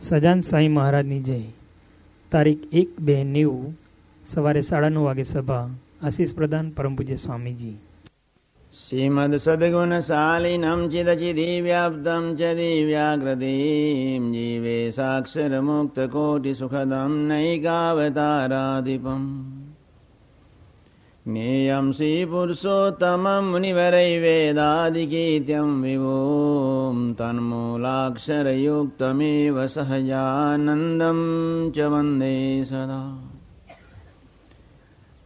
સજાન સ્વામી મહારાજની જય. તારીખ એક બે નેવું સવારે સાડા નવ વાગે સભા આશીષ પ્રધાન પરમ પૂજ્ય સ્વામીજી. શ્રીમદ સદગુણ શાલિનમ ચિદ વ્યાપ્તમ ચ દિવ્યાકૃતિમ જીવે સાક્ષર મુક્ત કોટિ સુખદમ નૈકાવતારાધિપમ. મુનિવરૈ વેદાદિકીત્યમ વિભુમ તન્મૂલાક્ષરયુક્તમેવ સહજાનંદમ ચ વંદે સદા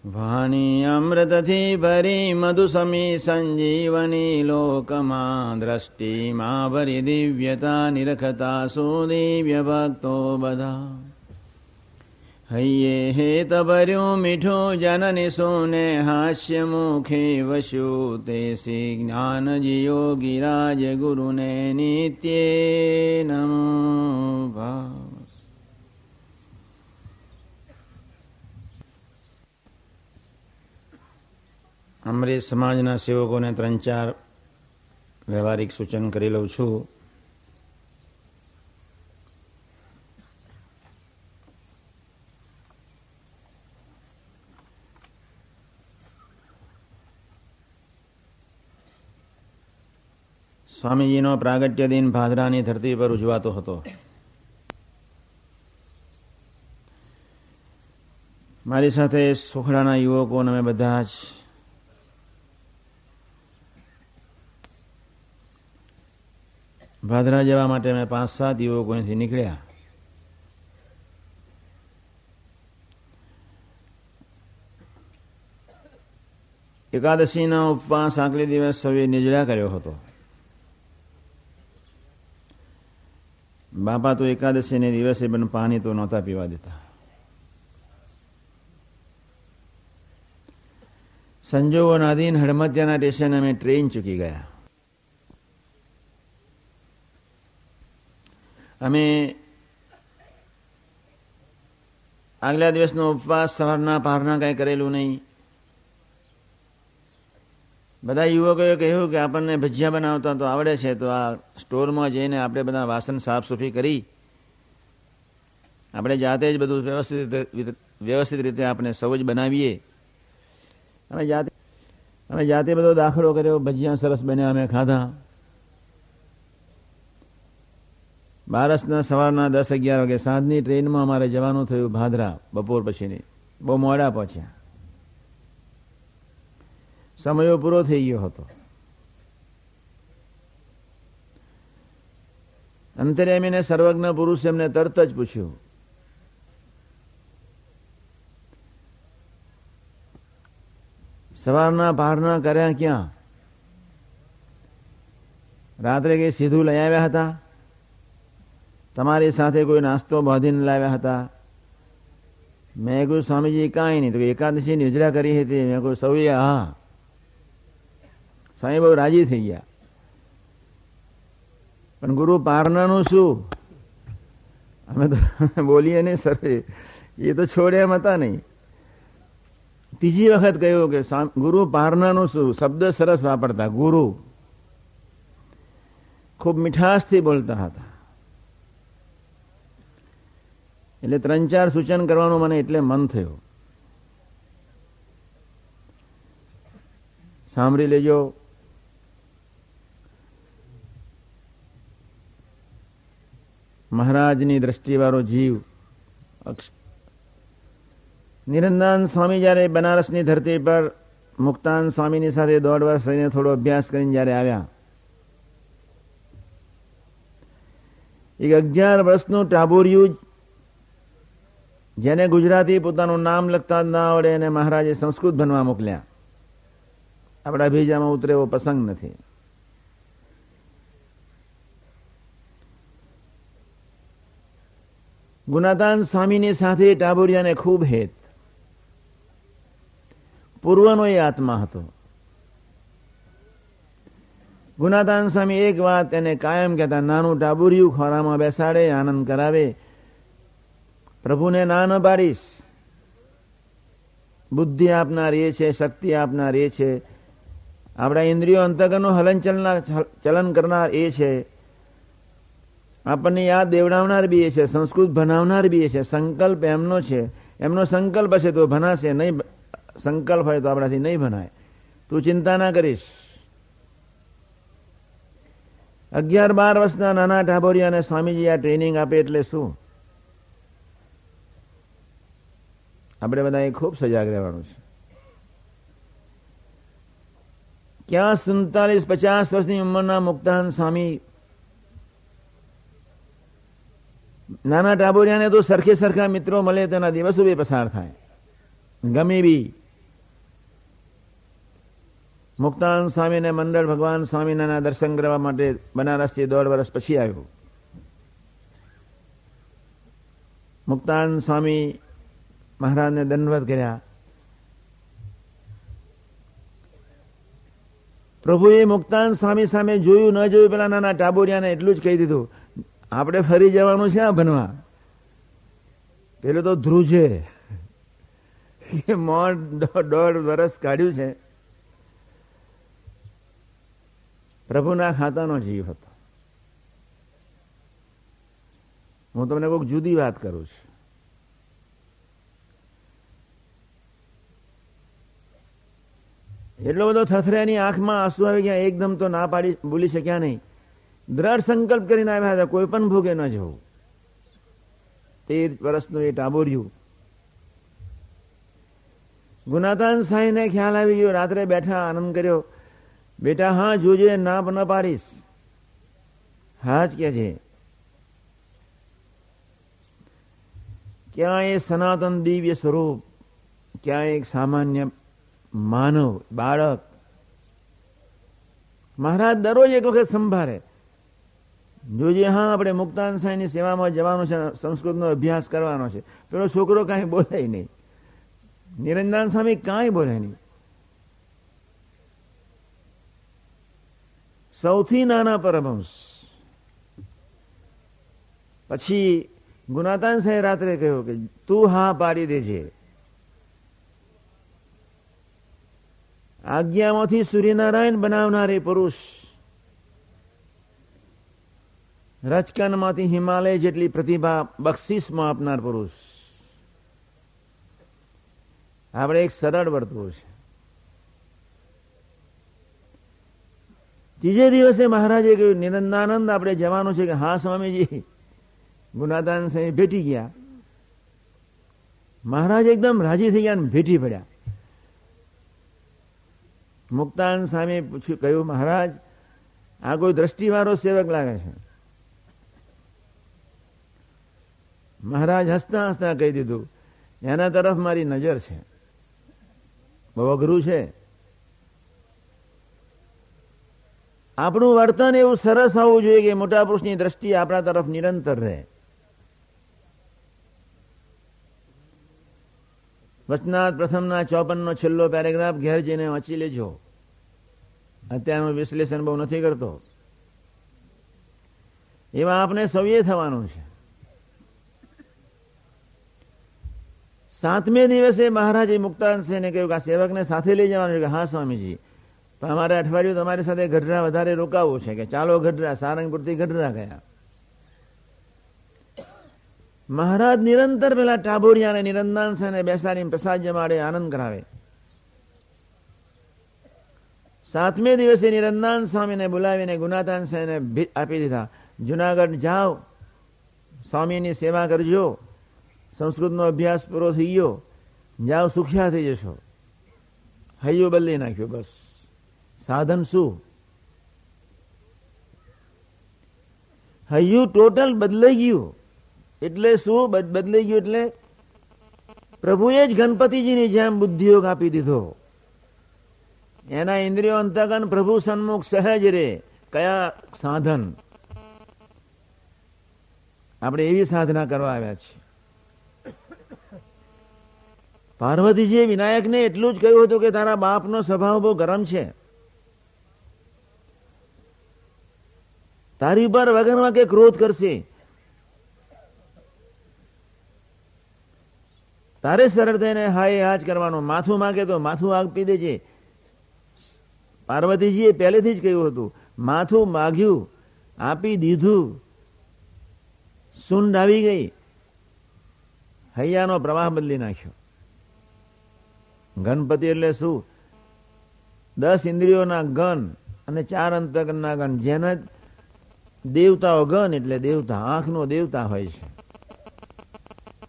વાણી અમૃતથી ભરી મધુસમી સંજીવની લોકમાં દ્રષ્ટિમાં ભરી દિવ્યતા નિરખતા સુદિવ્ય ભક્તો બધા હૈયે હે તબર્યું મીઠું જનની સોને હાસ્ય મુખે વસ્યું તે શ્રી જ્ઞાનજી યોગીરાજ ગુરુને નિત્યે નમો અમરે સમાજના સેવકોને ત્રણ ચાર વ્યવહારિક સૂચન કરી લઉં છું સ્વામીજીનો પ્રાગટ્ય દિન ભાદરાની ધરતી પર ઉજવાતો હતો. મારી સાથે સુખડાના યુવકો અમે બધા જ ભાદરા જવા માટે અમે પાંચ સાત યુવકો અહીંથી નીકળ્યા. એકાદશીના ઉપવાસ આગલે દિવસ સૌએ નિજળા કર્યો હતો. બાપા તો એકાદશીને દિવસે પણ પાણી તો નહોતા પીવા દેતા. સંજોગોના અધીન હડમતિયાના સ્ટેશન અમે ટ્રેન ચૂકી ગયા. અમે આગલા દિવસનો ઉપવાસ સવારના પહારના કાંઈ કરેલું નહીં. બધા યુવકોએ કહ્યું કે આપણને ભજીયા બનાવતા તો આવડે છે, તો આ સ્ટોરમાં જઈને આપણે બધા વાસણ સાફ સફાઈ કરી. આપણે જાતે જ બધું વ્યવસ્થિત વ્યવસ્થિત રીતે આપણે સૌ જ બનાવીએ. અમે જાતે અમે જાતે બધો દાખલો કર્યો, ભજીયા સરસ બન્યા, અમે ખાધા. બારસના સવારના દસ અગિયાર વાગે સાંજની ટ્રેનમાં અમારે જવાનું થયું ભાદરા, બપોર પછીની. બહુ મોડા પહોંચ્યા. સમયો પૂરો થઈ ગયો હતો. અંતર્યામીને સર્વજ્ઞ પુરુષ એમને તરત જ પૂછ્યું, સવારના પહાડના કર્યા ક્યાં? રાત્રે કઈ સીધું લઈ આવ્યા હતા? તમારી સાથે કોઈ નાસ્તો બાંધીને લાવ્યા હતા? મેં કહ્યું, સ્વામીજી, કાંઈ નહીં. તો એકાદશી નિજરા કરી હતી. મેં કહ્યું, સૌએ, હા. સ્વામી બહુ રાજી થઈ ગયા. પણ ગુરુ પારણાનું શું? અમે તો બોલીએ નહીં સર, એ તો છોડે એમ હતા નહીં. ત્રીજી વખત કહ્યું કે ગુરુ પારનાનું શું? શબ્દ સરસ વાપરતા, ગુરુ. ખૂબ મીઠાશથી બોલતા હતા. એટલે ત્રણ ચાર સૂચન કરવાનું મને એટલે મન થયું. સાંભળી લેજો. મહારાજની દ્રષ્ટિવાળો જીવ. નિરંદાન સ્વામી જ્યારે બનારસની ધરતી પર મુક્તાન સ્વામીની સાથે દોઢ વર્ષ રહીને થોડો અભ્યાસ કરીને જ્યારે આવ્યા. એક અગિયાર વર્ષનું ટાબોરિયું જેને ગુજરાતી પોતાનું નામ લખતા ના આવડે એને મહારાજે સંસ્કૃત ભણવા મોકલ્યા. આપણા ભેજામાં ઉતરે એવો પ્રસંગ નથી. ગુનાદાન સ્વામીની સાથે ટાબોરિયાને ખૂબ હેત. પૂર્વનો એ આત્મા હતો. ગુનાદાન સ્વામી એક વાત એને કાયમ કહેતા, નાનું ટાબુરિયું ખોરામાં બેસાડે, આનંદ કરાવે. પ્રભુને ના ન પાડીશ. બુદ્ધિ આપનાર એ છે, શક્તિ આપનાર એ છે. આપણા ઇન્દ્રિયો અંતગરનું હલન ચલન ચલન કરનાર એ છે. આપણને યાદ દેવડાવનાર બી એ છે, સંસ્કૃત ભણાવનાર બી એ છે, સંકલ્પ એમનો છે. એમનો સંકલ્પ હશે તો ભણાશે, નહીં સંકલ્પ હોય તો આપણાથી નહીં ભણાય. તું ચિંતા ના કરીશ. અગિયાર બાર વર્ષના નાના ઢાબોરિયાને સ્વામીજી આ ટ્રેનિંગ આપે એટલે શું? આપણે બધા ખૂબ સજાગ રહેવાનું છે. ક્યાં સુડતાલીસ પચાસ વર્ષની ઉંમરના મુક્તાન સ્વામી નાના ટાબોરિયાને તો સરખે સરખા મિત્રો મળે, તેના દિવસો બી પસાર થાય. ગમે બી. મુક્તાન સ્વામીને મંડળ ભગવાન સ્વામીના દર્શન કરવા માટે બનારસથી દોઢ વર્ષ પછી આવ્યું. મુક્તાન સ્વામી મહારાજને દંડવત કર્યા. પ્રભુએ મુક્તાન સ્વામી સામે જોયું, ન જોયું, પેલા નાના ટાબોરિયાને એટલું જ કહી દીધું. આપણે ફરી જવાનું છે આ ભણવા? પેલો તો ધ્રુવ છે. મોડ દોઢ વરસ કાઢ્યું છે. પ્રભુના ખાતાનો જીવ હતો. હું તમને કોઈક જુદી વાત કરું છું. એટલો બધો થથરાની આંખમાં આંસુ આવી ગયા, એકદમ તો ના પાડી બોલી શક્યા નહીં. દ્રઢ સંકલ્પ કરીને આવ્યા હતા, કોઈ પણ ભોગે ન જવું. તેર વર્ષનું એ ટાબોર્યું ગુનાતાન સાંઈને ખ્યાલ આવી ગયો, રાત્રે બેઠા આનંદ કર્યો, બેટા, હા, જોજે ના ન પાડીશ. હા, જ કે છે ક્યાં એ સનાતન દિવ્ય સ્વરૂપ, ક્યાં એક સામાન્ય માનવ, બાળક? મહારાજ, દરરોજ એક વખત સંભાળે. જોજે હા, આપણે મુક્તાન સાંઈની સેવામાં જવાનું છે, સંસ્કૃતનો અભ્યાસ કરવાનો છે, પેલો છોકરો કાંઈ બોલે નહીં. નિરંજન સ્વામી કાંઈ બોલે નહીં. સૌથી નાના પરમહંસ. પછી ગુનાતાન સાહેબ રાત્રે કહ્યું કે, તું હા પાડી દેજે. આજ્ઞામાંથી સૂર્યનારાયણ બનાવનારે પુરુષ રચકનમાંથી હિમાલય જેટલી પ્રતિભા બક્ષિસમાં આપનાર પુરુષ. આપણે એક સરળ વર્તુળ છે. ત્રીજે દિવસે મહારાજે કહ્યું, નિરંદાનંદ આપણે જવાનું છે કે હા, સ્વામીજી. ગુનાદાન સાહેબ ભેટી ગયા. મહારાજ એકદમ રાજી થઈ ગયા ભેટી પડ્યા. મુક્તાન સ્વામી પૂછ્યું, કહ્યું, મહારાજ, આ કોઈ દ્રષ્ટિવાળો સેવક લાગે છે? મહારાજ હસતા હસતા કહી દીધું, એના તરફ મારી નજર છે. બહુ અઘરું છે. આપણું વર્તન એવું સરસ હોવું જોઈએ કે મોટા પુરુષની દ્રષ્ટિ આપણા તરફ નિરંતર રહે. વચનાથ પ્રથમના ચોપનનો છેલ્લો પેરેગ્રાફ ઘેર જઈને વાંચી લેજો. અત્યારનું વિશ્લેષણ બહુ નથી કરતો. એમાં આપણે સૌએ થવાનું છે. સાતમે દિવસે મહારાજે મુક્તાંશને કહ્યું કે આ સેવકને સાથે લઈ જવાનું છે કે હા, સ્વામીજી. પણ અમારે અઠવાડિયું તમારી સાથે ગઢડા વધારે રોકાવું છે કે ચાલો ગઢડા, સારંગપુરથી ગઢડા ગયા. મહારાજ નિરંતર પેલા ટાબોરિયાને નિરંદાન સાને બેસાડીને પ્રસાદ જમાડે, આનંદ કરાવે. સાતમે દિવસે નિરંદાન સ્વામીને બોલાવીને ગુનાતાન સાહેને આપી દીધા. જુનાગઢ જાઓ, સ્વામીની સેવા કરજો. સંસ્કૃતનો અભ્યાસ પૂરો થઈ ગયો, જાઓ સુખ્યા થઈ જશો. હૈયો બદલી નાખ્યો, બસ. સાધન શું? હૈયું ટોટલ બદલાઈ ગયું. એટલે શું બદલાઈ ગયું એટલે? પ્રભુએ જ ગણપતિજીની જેમ બુદ્ધિયોગ આપી દીધો. એના ઇન્દ્રિયો અંતગન પ્રભુ સન્મુખ સહેજ રે. કયા સાધન? આપણે એવી સાધના કરવા આવ્યા છીએ. પાર્વતીજીએ વિનાયકને એટલું જ કહ્યું હતું કે તારા બાપનો સ્વભાવ બહુ ગરમ છે. તારી ઉપર વગરમાં કે ક્રોધ કરશે? તારે સરળ થઈને હાય હાજ કરવાનું. માથું માગે તો માથું આપી દેજે. પાર્વતીજીએ પહેલેથી જ કહ્યું હતું, માથું માગ્યું, આપી દીધું. સુંડ આવી ગઈ. હૈયાનો પ્રવાહ બદલી નાખ્યો. ગણપતિ એટલે શું? દસ ઇન્દ્રિયોના ગણ અને ચાર અંતકરના ગણ જેના દેવતાઓ ગણ એટલે દેવતા, આંખનો દેવતા હોય છે.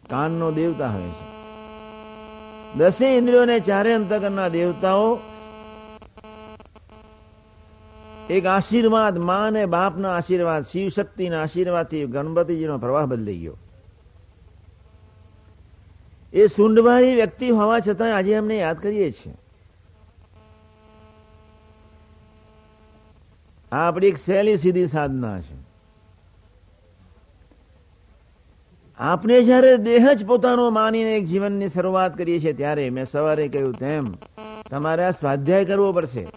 કાનનો દેવતા હોય છે. દસે ઇન્દ્રિયોને ચારે અંતકરના દેવતાઓ એક આશીર્વાદ મા અને બાપના આશીર્વાદ શિવ શક્તિના આશીર્વાદથી ગણપતિજીનો પ્રવાહ બદલાઈ ગયો. એ સુંડવાની વ્યક્તિ હોવા છતાં આજે અમને યાદ કરીએ છીએ. આ આપણી એક સહેલી સીધી સાધના છે. આપણે જ્યારે દેહ જ પોતાનો માનીને એક જીવનની શરૂઆત કરીએ છીએ, ત્યારે મેં સવારે કહ્યું, તેમ, તમારે આ સ્વાધ્યાય કરવો પડશે.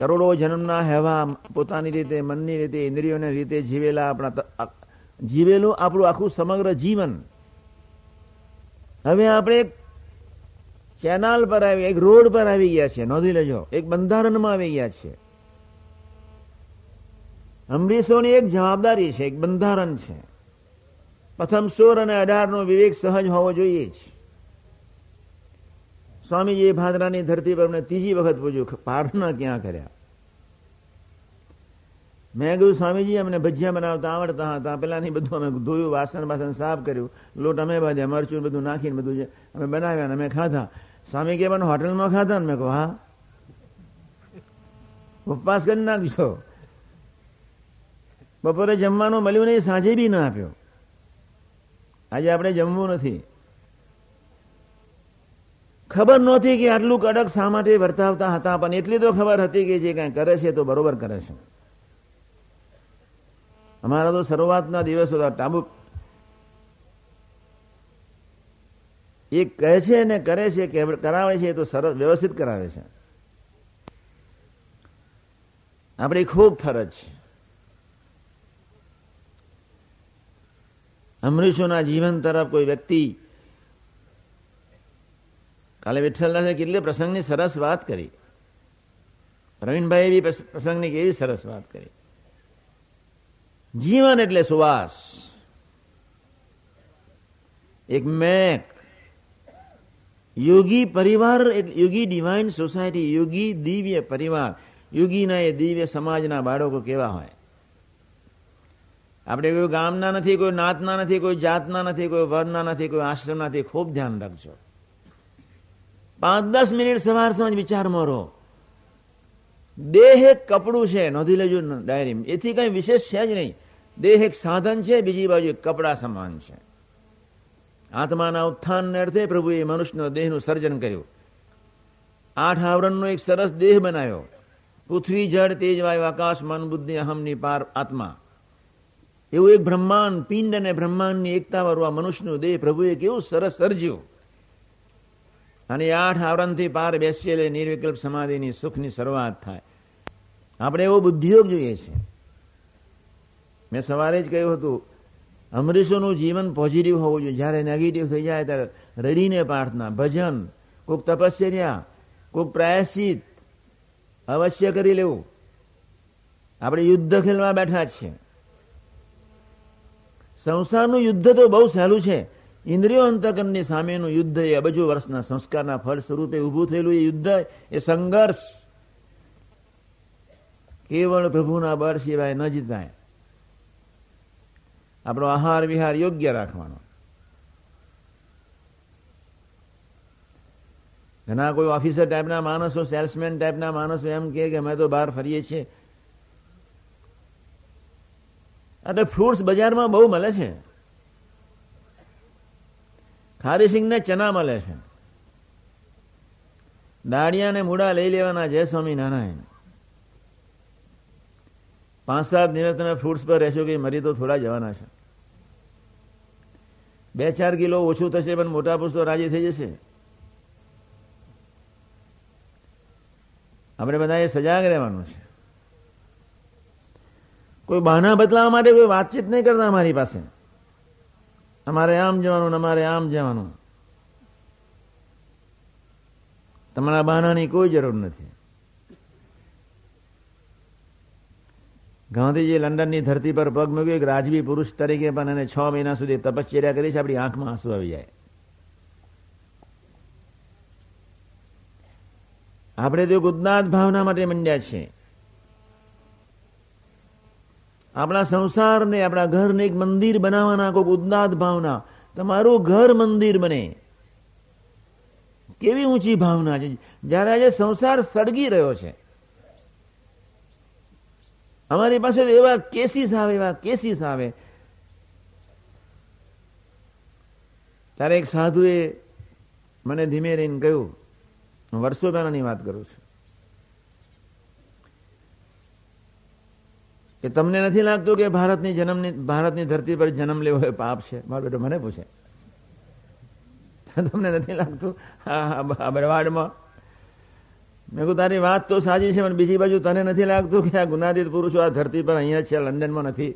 કરોડો જન્મના હેવા પોતાની રીતે, મનની રીતે, ઇન્દ્રિયોની રીતે જીવેલા આપણા જીવેલું આપણું આખું સમગ્ર જીવન હવે આપણે ચેનલ પર આવી, એક રોડ પર આવી ગયા છે નોંધી લેજો. એક બંધારણમાં આવી ગયા છે અમરીશોની એક જવાબદારી છે, એક બંધારણ છે. પ્રથમ સોળ અને અઢાર નો વિવેક સહજ હોવો જોઈએ જ. સ્વામીજી ભાદરાની ધરતી પર અમને ત્રીજી વખત પૂછ્યું પ્રાર્થના ક્યાં કર્યા? મેં કહ્યું સ્વામીજી, અમને ભજીયા બનાવતા આવડતા હતા. પેલા નહીં બધું અમે ધોયું, વાસણ બાસણ સાફ કર્યું, લોટ અમે બાંધ્યા, મરચું બધું નાખીને બધું અમે બનાવ્યા અમે ખાધા. સ્વામી કે પણ હોટલમાં ખાધા ને? મેં કહું, હા. ઉપવાસ કરી નાખજો. બપોરે જમવાનું મળ્યું નહીં, સાંજે બી ના આપ્યો. આજે આપણે જમવું નથી. ખબર નહોતી કે આટલું કડક શા માટે વર્તાવતા હતા, પણ એટલી તો ખબર હતી કે જે કઈ કરે છે તો બરોબર કરે છે. અમારા તો શરૂઆતના દિવસો ટાબુ. એ કહે છે ને કરે છે કે કરાવે છે તો સરસ વ્યવસ્થિત કરાવે છે. આપણી ખૂબ ફરજ છે. અમરીશોના જીવન તરફ કોઈ વ્યક્તિ કાલે વિઠ્ઠલદાસે કેટલી પ્રસંગની સરસ વાત કરી. પ્રવીણભાઈ બી પ્રસંગની કેવી સરસ વાત કરી. જીવન એટલે સુવાસ. એક મેક. યોગી પરિવાર યોગી ડિવાઇન સોસાયટી યોગી દિવ્ય પરિવાર. યોગીના એ દિવ્ય સમાજના બાળકો કેવા હોય? આપણે કોઈ ગામના નથી, કોઈ નાતના નથી, કોઈ જાતના નથી, કોઈ વર્ણના નથી, કોઈ આશ્રમના નથી, ખૂબ ધ્યાન રાખજો. પાંચ દસ મિનિટ સવાર સાંજ વિચારમાં રહો દેહ એક કપડું છે, નોંધી લેજો ડાયરી એથી કઈ વિશેષ છે જ નહીં. દેહ એક સાધન છે, બીજી બાજુ કપડા સમાન છે. આત્માના ઉત્થાનને અર્થે પ્રભુએ મનુષ્યનો દેહનું સર્જન કર્યું. આઠ આવરણનો એક સરસ દેહ બનાવ્યો. પૃથ્વી, જળ, તેજ, વાયુ, આકાશ, મન, બુદ્ધિ, અહમની પાર, આત્મા. એવું એક બ્રહ્માંડ, પિંડ અને બ્રહ્માંડની એકતા વાળું મનુષ્યનું દેહ પ્રભુએ કેવું સરસ સર્જ્યું. અને આઠ આવરણથી પાર બેસીએ નિર્વિકલ્પ સમાધિની સુખની શરૂઆત થાય. આપણે એવો બુદ્ધિયોગ જોઈએ છે મેં સવારે જ કહ્યું હતું, અમરીશોનું જીવન પોઝિટિવ હોવું જોઈએ. જ્યારે નેગેટિવ થઈ જાય ત્યારે રડીને પ્રાર્થના, ભજન કોઈક તપશ્ચર્યા કોઈક પ્રાયશ્ચિત, અવશ્ય કરી લેવું. આપણે યુદ્ધ ખેલવા બેઠા છીએ સંસારનું યુદ્ધ તો બહુ સહેલું છે. ઇન્દ્રિયો અંતકરની સામેનું યુદ્ધ એ અબજો વર્ષના સંસ્કારના ફળ સ્વરૂપે ઊભું થયેલું એ યુદ્ધ એ સંઘર્ષ. કેવળ પ્રભુના બળ સિવાય ન જીતાય. આપણો આહાર વિહાર યોગ્ય રાખવાનો. ઘણા કોઈ ઓફિસર ટાઈપના માણસો સેલ્સમેન ટાઈપના માણસો એમ કે અમે તો બહાર ફરીએ છીએ. એટલે ફ્રૂટ્સ બજારમાં બહુ મળે છે. ખારીસિંગને ચના મળે છે. દાળિયા ને મૂળા લઈ લેવાના જય સ્વામી નારાયણ પાંચ સાત દિવસ તમે ફ્રૂટ્સ પર રહેશો કે મરી તો થોડા જવાના છે. બે ચાર કિલો ઓછું થશે પણ મોટા પુરુષ તો રાજી થઈ જશે. આપણે બધા સજાગ રહેવાનું છે. કોઈ બહાના બદલાવા માટે કોઈ વાતચીત નહીં કરતા અમારી પાસે. અમારે આમ જવાનું અમારે આમ જવાનું. તમારા બહાનાની કોઈ જરૂર નથી. ગાંધીજી લંડનની ધરતી પર પગ મૂક્યો, એક રાજવી પુરુષ તરીકે પણ એને છ મહિના સુધી તપશ્ચર્યા કરી છે. આપણી આંખમાં આંસુ આવી જાય. આપણે તો ઉદ્દાત ભાવના માટે મંડ્યા છે આપણા સંસારને, આપણા ઘરને એક મંદિર બનાવવાના કોઈ ઉદ્દાત ભાવના. તમારું ઘર મંદિર બને. કેવી ઊંચી ભાવના છે. જ્યારે આજે સંસાર સળગી રહ્યો છે અમારી પાસે એવા કેસીસ આવે, એવા કેસીસ આવે. ત્યારે એક સાધુએ મને ધીમે રહીને કહ્યું, હું વર્ષો પહેલાની વાત કરું છું. કે તમને નથી લાગતું કે ભારતની જન્મની, ભારતની ધરતી પર જન્મ લેવો એ પાપ છે? મારો બેટો મને પૂછે. તમને નથી લાગતું? આ બરવાડમાં મેં કહું તારી વાત તો સાચી છે, પણ બીજી બાજુ તને નથી લાગતું કે આ ગુનાદિત પુરુષો આ ધરતી પર અહીંયા છે લંડનમાં નથી?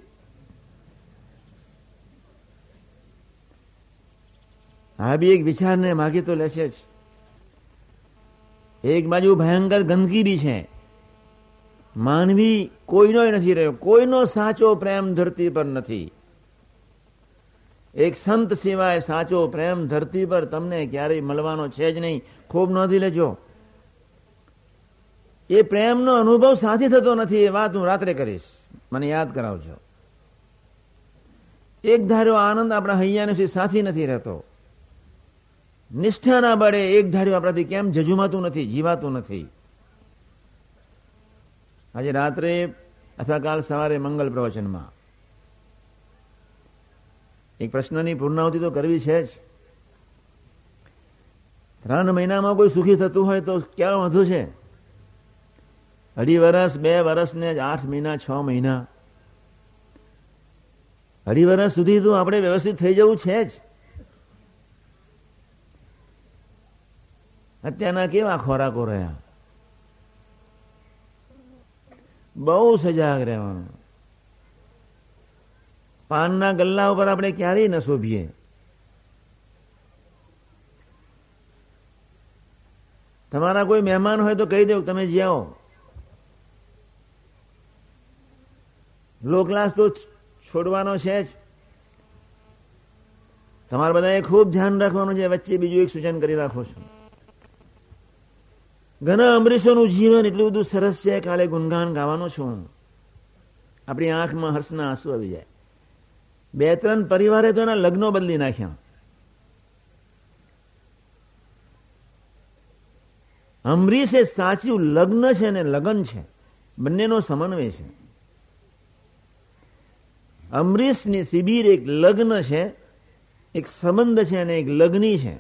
આ બી એક વિચારને માગી તો લેશે જ. એક બાજુ ભયંકર ગંદકીરી છે. માનવી કોઈનો નથી રહ્યો, કોઈનો સાચો પ્રેમ ધરતી પર નથી. એક સંત સિવાય સાચો પ્રેમ ધરતી પર તમને ક્યારેય મળવાનો છે જ નહીં. ખૂબ નોંધી લેજો. એ પ્રેમનો અનુભવ સાથી થતો નથી એ વાત હું રાત્રે કરીશ. મને યાદ કરાવજો. એક ધાર્યો આનંદ આપણા હૈયાને સાથી નથી રહેતો. નિષ્ઠાના બળે એક ધાર્યું આપણાથી કેમ જજુમાતું નથી, જીવાતું નથી? આજે રાત્રે અથવા કાલ સવારે મંગલ પ્રવચનમાં. એક પ્રશ્નની પૂર્ણાવતી તો કરવી છે જ. ત્રણ મહિનામાં કોઈ સુખી થતું હોય તો ક્યાં વધુ છે? અઢી વર્ષ બે વર્ષ ને આઠ મહિના, છ મહિના. અઢી વર્ષ સુધી તો આપણે વ્યવસ્થિત થઈ જવું છે જ. અત્યારના કેવા ખોરાકો રહ્યા? બહુ સજાગ રહેવાનું. પાનના ગલ્લા ઉપર આપણે ક્યારેય ન શોભીએ. તમારા કોઈ મહેમાન હોય તો કહી દો, તમે જ્યાં લો ક્લાસ તો છોડવાનો છે જ. તમારે બધાએ ખૂબ ધ્યાન રાખવાનું છે. વચ્ચે બીજું એક સૂચન કરી રાખો છું. ઘણા અમરીશોનું જીવન એટલું બધું સરસ છે, કાલે ગુણગાન ગાવાનો છું આપણી આંખમાં હર્ષના આંસુ આવી જાય. બે ત્રણ પરિવારે તો એના લગ્નો બદલી નાખ્યા. અમરીશ એ સાચું લગ્ન છે ને લગ્ન છે. બંનેનો સમન્વય છે. અમરીશની શિબિર એક લગ્ન છે, એક સંબંધ છે અને એક લગ્ની છે.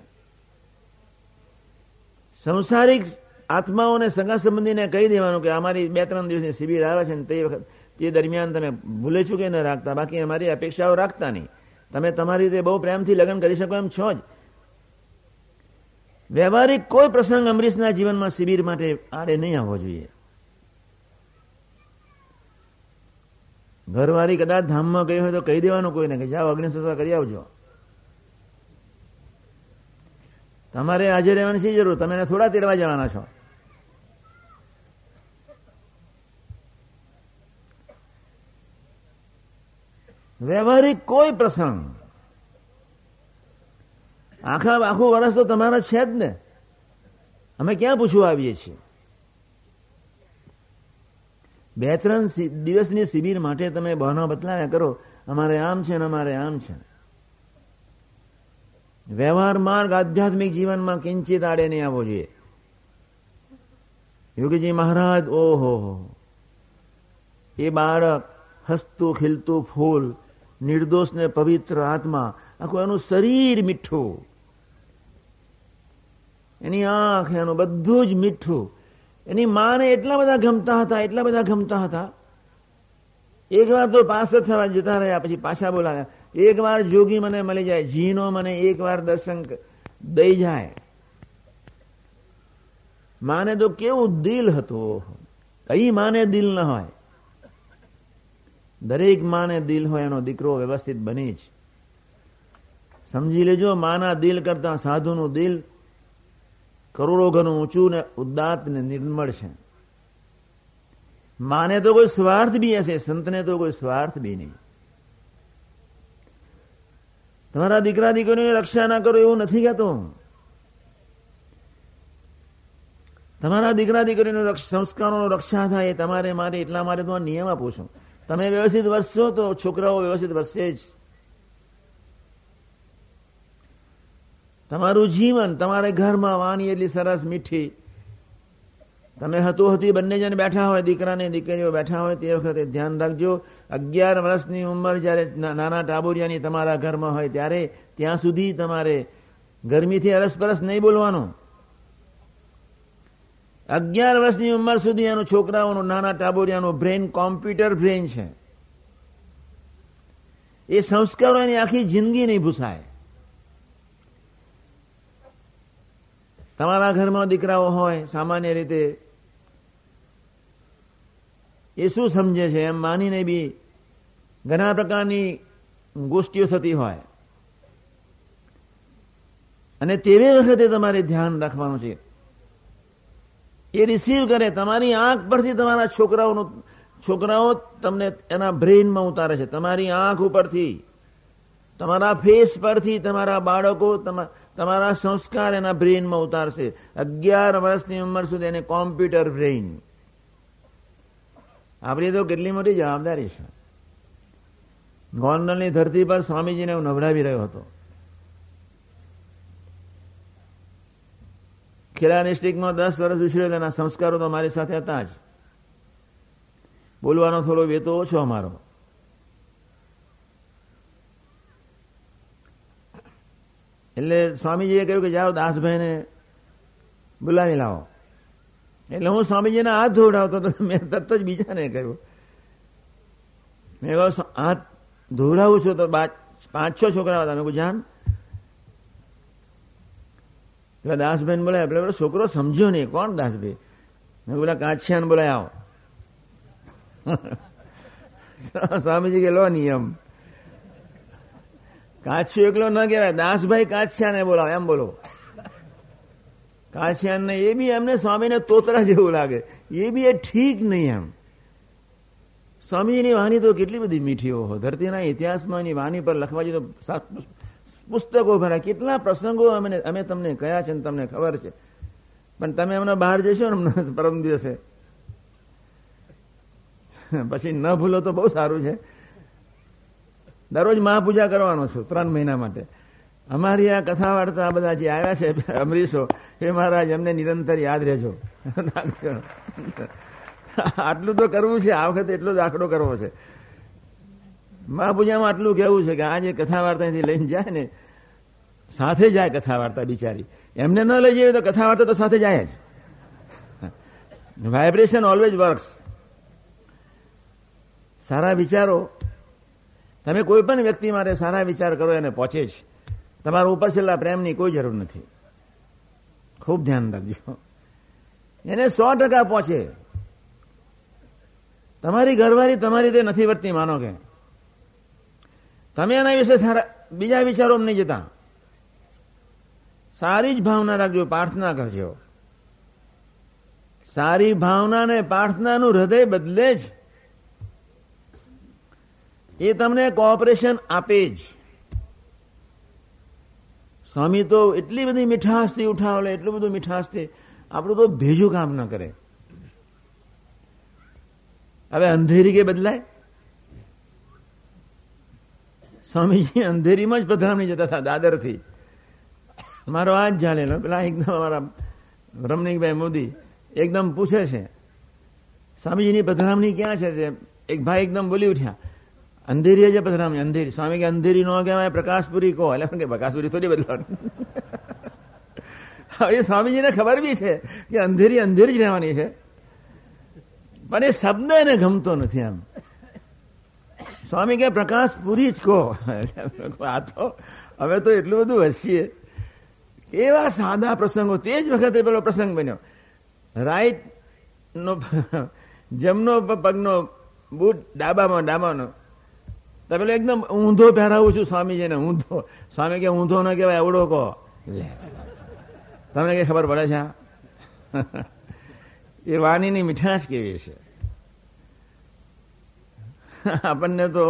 સંસારિક આત્માઓને સગા સંબંધીને કહી દેવાનું કે અમારી બે ત્રણ દિવસની શિબિર આવે છે તે વખત તે દરમિયાન તમે ભૂલે ચૂકે ન રાખતા? બાકી અમારી અપેક્ષાઓ રાખતા નહીં. તમે તમારી રીતે બહુ પ્રેમથી લગ્ન કરી શકો એમ છો જ. વ્યવહારિક કોઈ પ્રસંગ અમરીશના જીવનમાં શિબિર માટે આડે નહીં આવવો જોઈએ. ઘરવાળી કદાચ ધામમાં ગઈ હોય તો કહી દેવાનું કોઈને કે જાઓ અગ્નિ સંસ્કાર કરી આવજો. તમારે હાજર રહેવાની શી જરૂર? તમે થોડા તેડવા જવાના છો. વ્યવહારિક કોઈ પ્રસંગ. આખા આખું વર્ષ તો તમારા છે જ ને. અમે ક્યાં પૂછવા આવીએ છીએ? બે ત્રણ દિવસની શિબિર માટે તમે બહાનો બતલાવ્યા કરો. અમારે આમ છે ને અમારે આમ છે. વ્યવહાર માર્ગ આધ્યાત્મિક જીવનમાં કિંચિત આડે નહીં આવવો જોઈએ. યોગીજી મહારાજ, ઓહો એ બાળક હસતું, ખીલતું ફૂલ નિર્દોષ ને પવિત્ર આત્મા, આખું એનું શરીર મીઠું. એની આંખ એનું બધું જ મીઠું. એની માને એટલા બધા ગમતા હતા, એટલા બધા ગમતા હતા. એક વાર તો પાસ થવા જતા રહ્યા, પછી પાછા બોલાવ્યા. એક વાર જોગી મને મળી જાય, જીનો મને એક વાર દર્શન દઈ જાય. માને તો કેવું દિલ હતું. કઈ માને દિલ ન હોય. દરેક માને દિલ હોય, એનો દીકરો વ્યવસ્થિત બની જ. સમજી લેજો, માના દિલ કરતા સાધુનું દિલ કરોડો ઘણું ઊંચું ને ઉદાત ને નિર્મળ છે. માને તો કોઈ સ્વાર્થ બી હશે, સંતને તો કોઈ સ્વાર્થ બી નહીં. તમારા દીકરા દીકરીઓની રક્ષા ના કરો એવું નથી કહેતો. તમારા દીકરા દીકરીનો સંસ્કારોનો રક્ષા થાય તમારે મારે એટલા માટે તો નિયમ આપું છું. તમે વ્યવસ્થિત વસશો તો છોકરાઓ વ્યવસ્થિત વસશે જ. તમારું જીવન તમારે ઘરમાં વાણી એટલી સરસ મીઠી. તમે હતું હતી બંને જણ બેઠા હોય, દીકરાને દીકરીઓ બેઠા હોય, તે વખતે ધ્યાન રાખજો. અગિયાર વર્ષની ઉંમર જ્યારે નાના ટાબોરિયાની તમારા ઘરમાં હોય ત્યારે ત્યાં સુધી તમારે ગરમીથી અરસપરસ નહીં બોલવાનું. અગિયાર વર્ષની ઉંમર સુધી એનું છોકરાઓનું, નાના ટાબોરિયાનું બ્રેન કોમ્પ્યુટર બ્રેન છે. એ સંસ્કારો એની આખી જિંદગી નહીં ભૂસાય. તમારા ઘરમાં દીકરાઓ હોય, સામાન્ય રીતે. એ શું સમજે છે? એમ માનીને બી ઘણા પ્રકારની ગોષ્ઠીઓ થતી હોય. અને તેવી વખતે તમારે ધ્યાન રાખવાનું છે. એ રિસીવ કરે, તમારી આંખ પરથી તમારા છોકરાઓનું, છોકરાઓ તમને એના બ્રેઇનમાં ઉતારે છે. તમારી આંખ ઉપરથી, તમારા ફેસ પરથી તમારા બાળકો તમારા સંસ્કાર એના બ્રેઇનમાં ઉતારશે. અગિયાર વર્ષની ઉંમર સુધી એને કોમ્પ્યુટર બ્રેઇન. આપણી તો કેટલી મોટી જવાબદારી છે. ગોંડલની ધરતી પર સ્વામીજીને હું નવડાવી રહ્યો હતો. ખેડા ડિસ્ટ્રિક્ટમાં દસ વર્ષ ઉછર્યો તેના સંસ્કારો તો મારી સાથે હતા જ. બોલવાનો થોડો વેતો ઓછો અમારો. એટલે સ્વામીજીએ કહ્યું કે જાઓ દાસભાઈને બોલાવી લાવો. એટલે હું સ્વામીજીને હાથ ધોવડાવતો હતો. મેં તરત જ બીજાને કહ્યું, મેં કહ્યું હાથ ધોવડાવું છું તો પાંચ છ છોકરા હતા. મેં જાન. પેલા દાસભાઈ બોલાય. પેલા છોકરો સમજ્યો નહીં. કોણ દાસભાઈ મેં બોલા કાછિયાને બોલાય આવો. સ્વામીજી કે, લો નિયમ. કાછિયો એકલો ન કહેવાય. દાસભાઈ કાછિયાને બોલાવો, એમ બોલો. કાશિયાનને એ બી એમને સ્વામીને તોતરા જેવું લાગે. એ બી એ ઠીક નહીં એમ. સ્વામીજીની વાણી તો કેટલી બધી મીઠીઓ ધરતીના ઇતિહાસમાં એની વાણી પર લખવા જોઈએ પુસ્તકો ભરા કેટલા પ્રસંગો અમે અમે તમને કયા છે તમને ખબર છે. પણ તમે હમણાં બહાર જશો ને પરમ દિવસે. પછી ન ભૂલો તો બહુ સારું છે. દરરોજ મહાપૂજા કરવાનો છું, ત્રણ મહિના માટે. અમારી આ કથા વાર્તા બધા જે આવ્યા છે, અમરીશો, એ મહારાજ અમને નિરંતર યાદ રહેજો. આટલું તો કરવું છે, આ વખતે એટલો જ આંકડો કરવો છે. મહાપૂજામાં આટલું કેવું છે કે આ જે કથા વાર્તાથી લઈને જાય ને, સાથે જાય કથા વાર્તા બિચારી. એમને ન લઈ જઈએ તો કથા વાર્તા તો સાથે જાય જ. વાઇબ્રેશન ઓલવેઝ વર્ક્સ સારા વિચારો તમે કોઈ પણ વ્યક્તિ માટે સારા વિચાર કરો એને પહોંચે જ. તમારા ઉપર છેલ્લા પ્રેમની કોઈ જરૂર નથી. ખૂબ ધ્યાન રાખજો. એને સો ટકા પહોંચે. તમારી ઘરવાળી તમારી રીતે નથી વર્તી, માનો કે. તમે એના વિશે સારા, બીજા વિચારો નહીં જતા. સારી જ ભાવના રાખજો, પ્રાર્થના કરજો. સારી ભાવના ને પ્રાર્થનાનું હૃદય બદલે જ. એ તમને કોઓપરેશન આપે જ. સ્વામી તો એટલી બધી મીઠાશથી ઉઠાવે એટલું બધું મીઠાશથી, આપણું તો ભેજું કામ ન કરે. હવે અંધેરી કે બદલાય? સ્વામીજી અંધેરીમાં જ પધરામણી જતા હતા, દાદરથી. મારો આ જ ચાલેલો પેલા એકદમ અમારા રમણીકભાઈ મોદી એકદમ પૂછે છે, સ્વામીજીની પધરામણી ક્યાં છે? એક ભાઈ એકદમ બોલી ઉઠ્યા અંધેરી જ બદનામી અંધેરી. સ્વામી કે અંધેરી નો કહેવાય પ્રકાશપુરી કહો. એટલે કે પ્રકાશપુરી થોડી બદલવાની. હવે સ્વામીજીને ખબર બી છે કે અંધેરી અંધેરી જ રહેવાની છે. પણ એ શબ્દ એને ગમતો નથી આમ સ્વામી કે પ્રકાશ પૂરી જ કહો. આ તો હવે તો એટલું બધું હસીએ. એવા સાદા પ્રસંગો. તે જ વખતે પેલો પ્રસંગ બન્યો. રાઈટ નો જમનો પગનો બૂટ ડાબામાં, ડાબાનો તો પેલો એકદમ ઊંધો પહેરાવું છું સ્વામીજીને ઊંધો સ્વામી કે ઊંધો ન કહેવાય એવડો કહો લે તમને કઈ ખબર પડે છે એ વાણીની મીઠાશ કેવી છે આપણને તો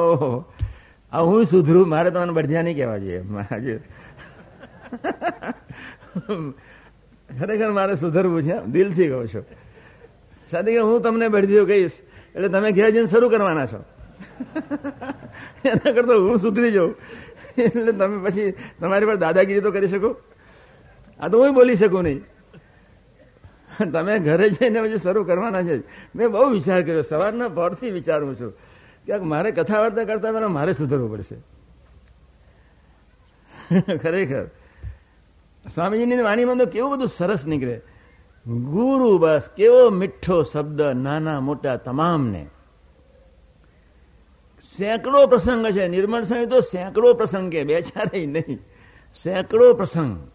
આ હું સુધરું મારે તમને બઢિયા નહીં કહેવા જોઈએ ખરેખર મારે સુધરવું છે દિલથી કહું છું સાથે હું તમને બઢિયો કહીશ એટલે તમે ઘેર જઈને શરૂ કરવાના છો એના કરતા હું સુધરી જાઉં. એટલે તમે પછી તમારી પર દાદાગીરી તો કરી શકો. આ તો હું બોલી શકું નહીં. તમે ઘરે જઈને પછી શરૂ કરવાના છે. મેં બહુ વિચાર કર્યો. સવારના ભરથી વિચારું છું કે મારે કથા વાર્તા કરતા પહેલા મારે સુધરવું પડશે. ખરેખર. સ્વામીજીની વાણીમાં તો કેવું બધું સરસ નીકળે. ગુરુ બસ, કેવો મીઠો શબ્દ નાના મોટા તમામને. સેંકડો પ્રસંગ છે. નિર્મળ સ્વામી તો સેંકડો પ્રસંગ કે બે ચારે નહીં. સેંકડો પ્રસંગ.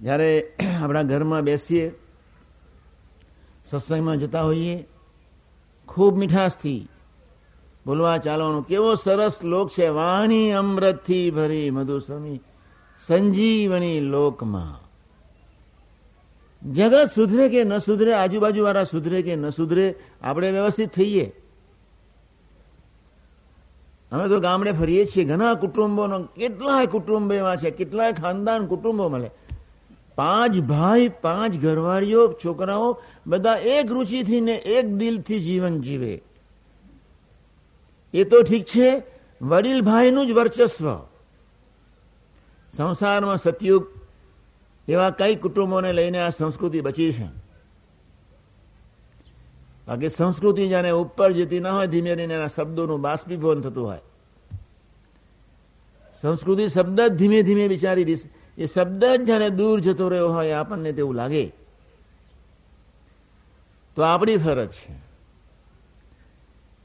જ્યારે આપણા ઘરમાં બેસીએ, સત્સંગમાં જતા હોઈએ, ખૂબ મીઠાશથી બોલવા ચાલવાનું કેવો સરસ લોક છે. વાણી અમૃતથી ભરી મધુસ્વામી સંજીવની લોકમાં. જગત સુધરે કે ન સુધરે આજુબાજુ વાળા સુધરે કે ન સુધરે, આપણે વ્યવસ્થિત થઈએ. અમે તો ગામડે ફરીએ છીએ. ઘણા કુટુંબોનો, કેટલાય કુટુંબ એવા છે, કેટલાય ખાનદાન કુટુંબો મળે. પાંચ ભાઈ, પાંચ ઘરવાળીઓ, છોકરાઓ, બધા એક રૂચિથી ને એક દિલથી જીવન જીવે. એ તો ઠીક છે વડીલ ભાઈનું જ વર્ચસ્વ. સંસારમાં સતયુગ એવા કઈ કુટુંબોને લઈને આ સંસ્કૃતિ બચી છે? બાકી સંસ્કૃતિ જાણે ઉપર જતી ના હોય, ધીમે ધીમે એના શબ્દોનું બાષ્પીભવન થતું હોય. સંસ્કૃતિ શબ્દ જ ધીમે ધીમે બિચારી એ શબ્દ જ જાણે દૂર જતો રહ્યો હોય આપણને તેવું લાગે. તો આપણી ફરજ છે.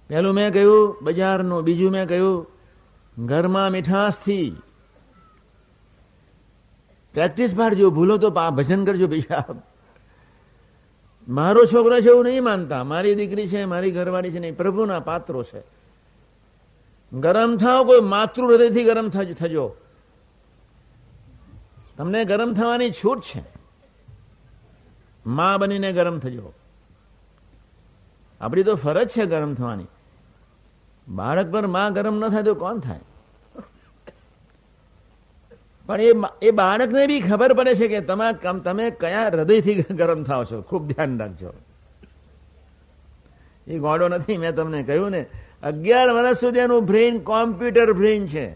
પહેલું મેં કહ્યું, બજારનું. બીજું મેં કહ્યું, ઘરમાં મીઠાશથી. પ્રેક્ટિસ પાડજો, ભૂલો તો ભજન કરજો પૈસા મારો છોકરો છે એવું નહીં માનતા. મારી દીકરી છે, મારી ઘરવાળી છે નહીં. પ્રભુના પાત્રો છે. ગરમ થાવ કોઈ માતૃ હૃદયથી ગરમ થજો. તમને ગરમ થવાની છૂટ છે. મા બનીને ગરમ થજો. આપણી તો ફરજ છે ગરમ થવાની. બાળક પર મા ગરમ ન થાય તો કોણ થાય? પણ એ એ બાળકને બી ખબર પડે છે કે તમે તમે કયા હૃદયથી ગરમ થાવ છો? ખૂબ ધ્યાન રાખજો. એ ગોડો નથી, મેં તમને કહ્યું ને. અગિયાર વર્ષ સુધી એનું બ્રેઇન કોમ્પ્યુટર બ્રેઇન છે.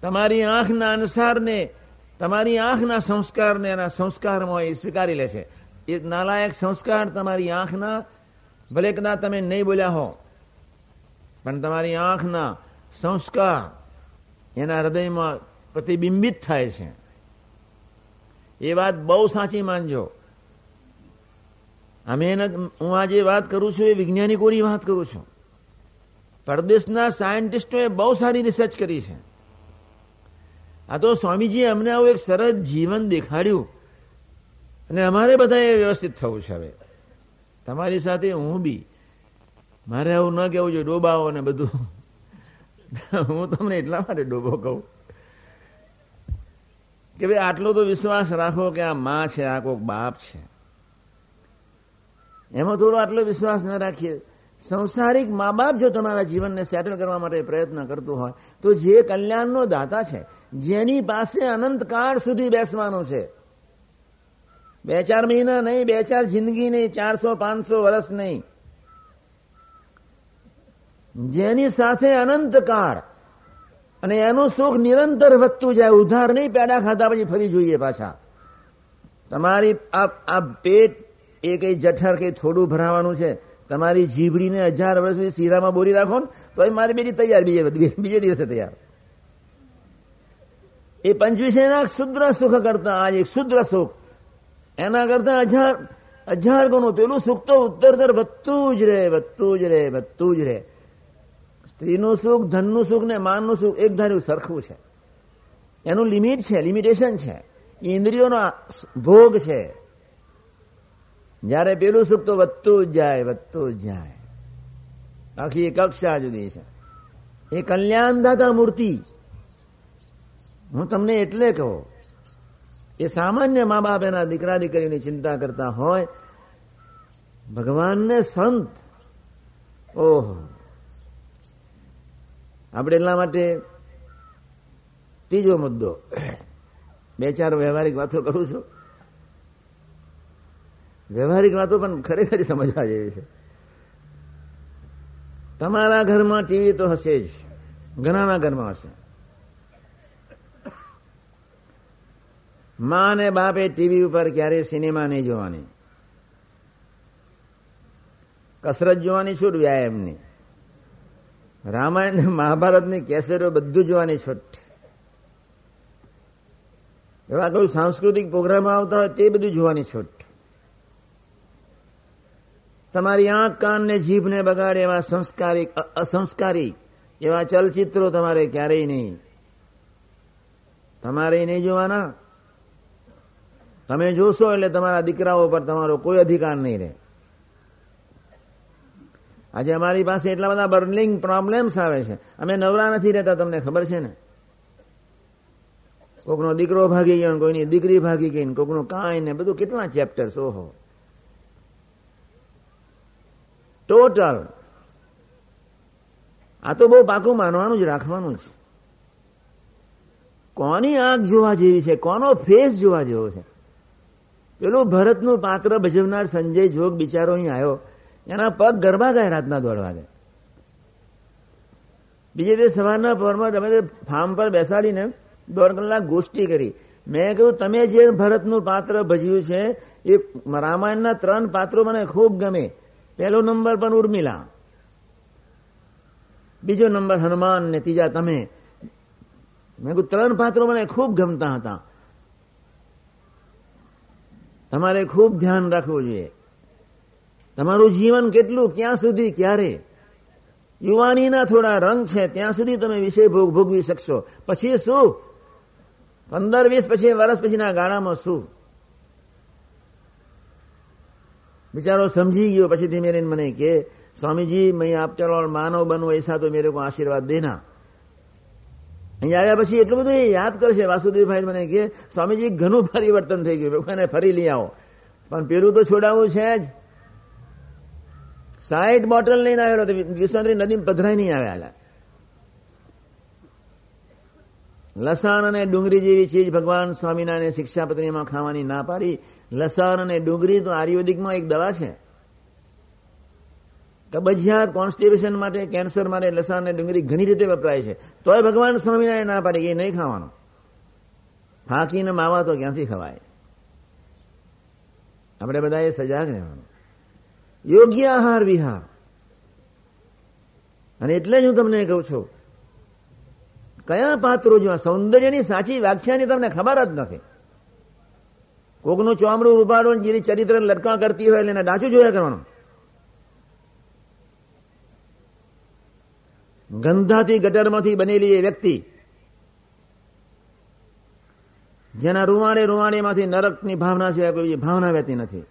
તમારી આંખના અનુસારને, તમારી આંખના સંસ્કારને એના સંસ્કારમાં એ સ્વીકારી લે છે. એ નાલાયક સંસ્કાર તમારી આંખના, ભલે કદાચ તમે નહીં બોલ્યા હો, પણ તમારી આંખના સંસ્કાર એના હૃદયમાં પ્રતિબિંબિત થાય છે. એ વાત બહુ સાચી માનજો. અમે હું આજે વાત કરું છું, એ વૈજ્ઞાનિકોની વાત કરું છું. પરદેશના સાયન્ટિસ્ટોએ બહુ સારી રિસર્ચ કરી છે. આ તો સ્વામીજીએ અમને આવું એક સરસ જીવન દેખાડ્યું. અને અમારે બધા એ વ્યવસ્થિત થવું છે હવે. તમારી સાથે હું બી. મારે આવું ન કહેવું જોઈએ, ડોબાઓ ને બધું. હું તમને એટલા માટે ડોબો કહું. કે ભાઈ આટલો તો વિશ્વાસ રાખો કે આ માં છે, આ કોઈક બાપ છે. એમાં થોડો આટલો વિશ્વાસ ન રાખીએ. સંસારિક મા બાપ જો તમારા જીવનને સેટલ કરવા માટે પ્રયત્ન કરતું હોય, તો જે કલ્યાણનો દાતા છે, જેની પાસે અનંતકાળ સુધી બેસવાનું છે. બે ચાર મહિના નહીં, બે ચાર જિંદગી નહીં, ચારસો, પાંચસો વર્ષ નહીં. જેની સાથે અનંતકાળ અને એનું સુખ નિરંતર વધતું જાય, ઉધાર નહીં, પેડા ખાતા પછી ફરી જોઈએ પાછા. તમારી આ પેટ એ કઈ જઠર, કઈ થોડું ભરાવાનું છે. તમારી જીભડીને હજાર વર્ષ સુધી શીરામાં બોરી રાખો ને તો મારી બેટી તૈયાર બીજે બીજે દિવસે તૈયાર. એ પંચવીસે એના શુદ્ર સુખ કરતા આજ શુદ્ર સુખ. એના કરતા હજાર હજાર ગણું પેલું સુખ તો ઉત્તર વધતું જ રહે, વધતું જ રહે, વધતું જ રહે. સ્ત્રીનું સુખ, ધનનું સુખ ને માનનું સુખ એક ધાર્યું સરખું છે. એનું લિમિટ છે, લિમિટેશન છે. ઇન્દ્રિયોનો ભોગ છે. જ્યારે પેલું સુખ તો વધતું જ જાય, વધતું જ જાય. આખી કક્ષા જુદી છે. એ કલ્યાણદાતા મૂર્તિ. હું તમને એટલે કહું, એ સામાન્ય મા બાપ એના દીકરા દીકરીની ચિંતા કરતા હોય, ભગવાનને સંત, ઓહો. આપણે એટલા માટે ત્રીજો મુદ્દો. બે ચાર વ્યવહારિક વાતો કરું છું. વ્યવહારિક વાતો પણ ખરેખર સમજવા જેવી છે. તમારા ઘરમાં ટીવી તો હશે જ. ઘણાના ઘરમાં હશે. મા અને બાપે ટીવી ઉપર ક્યારેય સિનેમા નહીં જોવાની. કસરત જોવાની છૂટ વ્યાયામની. રામાયણ મહાભારતની કેસેટો બધું જોવાની છૂટ. એવા કોઈ સાંસ્કૃતિક પ્રોગ્રામ આવતા હોય તે બધું જોવાની છૂટ. તમારી આંખ, કાન ને જીભને બગાડે એવા સંસ્કારી અસંસ્કારી એવા ચલચિત્રો તમારે ક્યારેય નહીં. તમારે નહીં જોવાના? તમે જોશો એટલે તમારા દીકરાઓ પર તમારો કોઈ અધિકાર નહીં રહે. આજે અમારી પાસે એટલા બધા બર્નિંગ પ્રોબ્લેમ્સ આવે છે. અમે નવરા નથી રહેતા, તમને ખબર છે ને? કોકનો દીકરો ભાગી ગયો કોઈની દીકરી ભાગી ગઈ કોકનું કાંઈ ને બધું કેટલા ચેપ્ટર્સ ઓહો. ટોટલ આ તો બહુ પાકું માનવાનું જ, રાખવાનું છે કોની આંખ જોવા જેવી છે? કોનો ફેસ જોવા જેવો છે? પેલું ભરતનું પાત્ર ભજવનાર સંજય જોગ બિચારો અહીં આવ્યો. એના પગ ગરબા ગયા રાતના દોડવા દે બીજે દિવસ સવારના પરમાં તમે ફાર્મ પર બેસાડીને દોઢ કલાક ગોષ્ઠી કરી. મેં કહ્યું, તમે જે ભરતનું પાત્ર ભજવ્યું છે, એ રામાયણના ત્રણ પાત્રો મને ખૂબ ગમે. પહેલો નંબર પર ઉર્મિલા. બીજો નંબર હનુમાન ને ત્રીજા તમે. મેં કહ્યું, ત્રણ પાત્રો મને ખૂબ ગમતા હતા. તમારે ખૂબ ધ્યાન રાખવું જોઈએ. તમારું જીવન કેટલું, ક્યાં સુધી, ક્યારે? યુવાનીના થોડા રંગ છે, ત્યાં સુધી તમે વિષય ભોગ ભોગવી શકશો. પછી શું? પંદર, વીસ, પછી વર્ષ પછીના ગાળામાં શું? બિચારો સમજી ગયો પછી ધીમે મને કે, સ્વામીજી, મેં આફ્ટર ઓલ માનવ બનવું એસા તો મેરે આશીર્વાદ દેના. અહીંયા આવ્યા પછી એટલું બધું યાદ કરશે. વાસુદેવભાઈ મને કે, સ્વામીજી, ઘણું પરિવર્તન થઈ ગયું. ભગવાને ફરી લઈ આવો. પણ પેલું તો છોડાવવું છે જ. સાઈઠ બોટલ લઈને આવેલો વિસનરી નદી પધરાય નહીં આવ્યા લસણ અને ડુંગળી જેવી ચીજ ભગવાન સ્વામિનારાયણ શિક્ષાપત્રીમાં ખાવાની ના પાડી. લસણ અને ડુંગળી તો આયુર્વેદિકમાં એક દવા છે. કબજિયાત કોન્સ્ટિપેશન માટે, કેન્સર માટે લસણ અને ડુંગળી ઘણી રીતે વપરાય છે. તોય ભગવાન સ્વામિનારાયણ ના પાડી કે નહીં ખાવાનું. ફાંકીને માવા તો ક્યાંથી ખવાય? આપણે બધા એ સજાગ રહેવાનું. યોગ્ય આહાર વિહાર. અને એટલે જ હું તમને કહું છું, કયા પાત્રો જો સૌંદર્યની સાચી વ્યાખ્યાની તમને ખબર જ નથી? કોકનું ચોમડું રૂપાડો જેની ચરિત્ર લટકા કરતી હોય એટલે એને ડાચું જોયા કરવાનું. ગંધાથી ગટરમાંથી બનેલી એ વ્યક્તિ, જેના રૂવાણે રૂવાડેમાંથી નરકની ભાવના સિવાય કોઈ ભાવના વહેતી નથી.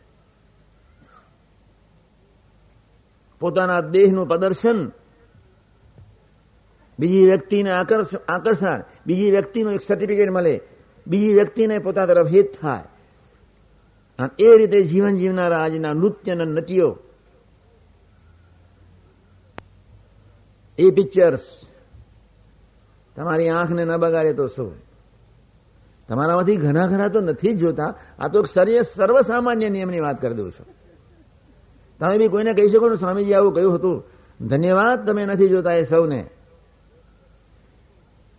પોતાના દેહનું પ્રદર્શન. બીજી વ્યક્તિને આકર્ષણ. બીજી વ્યક્તિનું એક સર્ટિફિકેટ મળે. બીજી વ્યક્તિને પોતા તરફ હિત થાય. એ રીતે જીવન જીવનારા આજના નૃત્યના નટીઓ. એ પિક્ચર્સ તમારી આંખને ન બગાડે તો શું? તમારામાંથી ઘણા ઘણા તો નથી જ જોતા. આ તો સર્વસામાન્ય નિયમની વાત કરી દઉં છું. તમે બી કોઈને કહી શકો ને, સ્વામીજી આવું કહ્યું હતું. ધન્યવાદ, તમે નથી જોતા એ સૌને.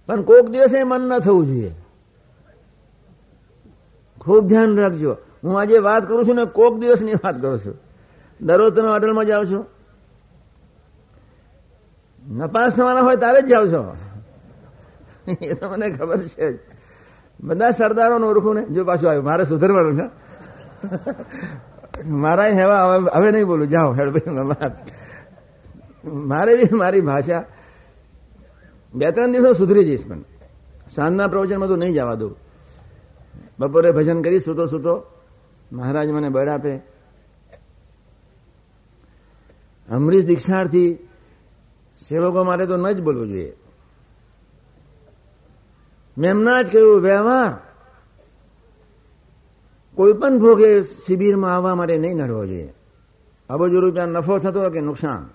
પણ કોક દિવસે મન ન થવું જોઈએ. ખૂબ ધ્યાન રાખજો. હું આજે વાત કરું છું ને, કોક દિવસની વાત કરું છું. દરરોજ તમે હોટલમાં જાઓ છો. નપાસ થવાના હોય ત્યારે જ જાઓ છો. એ તો મને ખબર છે બધા સરદારોને ઓળખું ને, જો પાછું આવ્યું. મારે સુધરવાનું છે. મારા હેવા, હવે નહીં બોલું. જાઓ હેડભાઈ મારે બી મારી ભાષા બે ત્રણ દિવસો સુધરી જઈશ પણ. સાંજના પ્રવચનમાં તો નહીં જવા દઉં. બપોરે ભજન કરી સૂતો સૂતો. મહારાજ મને બળ આપે. અમરીશ દીક્ષાર્થી સેવકો માટે તો ન જ બોલવું જોઈએ. મેં એમના જ કહ્યું વ્યવહાર કોઈ પણ ભોગે શિબિરમાં આવવા માટે નહીં નડવો જોઈએ. અબજો રૂપિયા નફો થતો કે નુકસાન?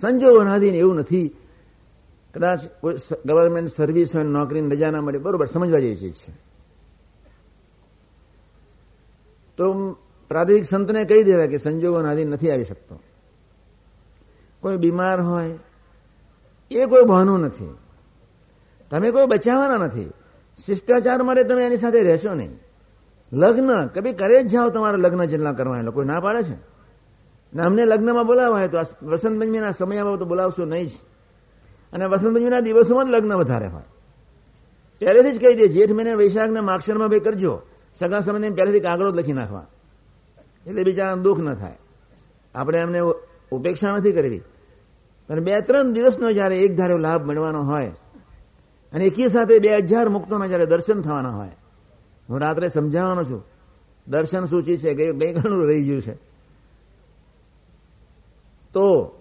સંજોગોનાધીન એવું નથી. કદાચ કોઈ ગવર્મેન્ટ સર્વિસ હોય, નોકરીની રજા ના મળે, બરોબર, સમજવા જેવી ચીજ છે. તો પ્રાદેશિક સંતને કહી દેવાય કે સંજોગોના આધીન નથી આવી શકતો. કોઈ બીમાર હોય, એ કોઈ બહાનું નથી. તમે કોઈ બચાવવાના નથી. શિષ્ટાચાર માટે તમે એની સાથે રહેશો નહીં. લગ્ન, કભી કરે જ જાઓ તમારે લગ્ન જેટલા કરવા લોકો ના પાડે છે. ને અમને લગ્નમાં બોલાવાય તો વસંત પંચમીના સમયમાં તો બોલાવશો નહીં જ. અને વસંત પંચમીના દિવસોમાં જ લગ્ન વધારે હોય. પહેલેથી જ કહી દે, જેઠ મહિને વૈશાખના માક્ષરમાં ભાઈ કરજો. સગા સંબંધી પહેલેથી કાગળો લખી નાખવા. એટલે બિચારા દુઃખ ન થાય. આપણે એમને ઉપેક્ષા નથી કરવી. પણ બે ત્રણ દિવસનો જ્યારે એક ધારો લાભ મળવાનો હોય અને એકી સાથે બે હજાર મુક્તોના જ્યારે દર્શન થવાના હોય, હું રાત્રે સમજાવવાનો છું, દર્શન સૂચિ છે ગઈ ગઈકાલનું રહી ગયું છે. તો,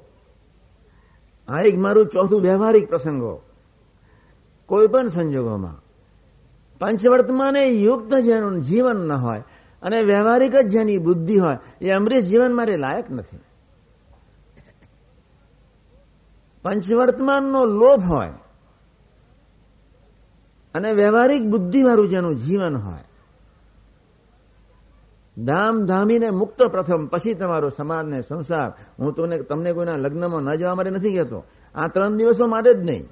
આ એક મારું ચોથું વ્યવહારિક પ્રસંગો કોઈ પણ સંજોગોમાં. પંચવર્તમાને યુક્ત જેનું જીવન ન હોય અને વ્યવહારિક જ જેની બુદ્ધિ હોય, એ અમરીશ જીવન મારે લાયક નથી. પંચવર્તમાનનો લોભ હોય અને વ્યવહારિક બુદ્ધિવાળું જેનું જીવન હોય. ધામ ધામીને મુક્ત પ્રથમ, પછી તમારો સમાજ ને સંસાર. હું તમને તમને કોઈના લગ્નમાં ન જવા માટે નથી કહેતો. આ ત્રણ દિવસો માટે જ નહીં.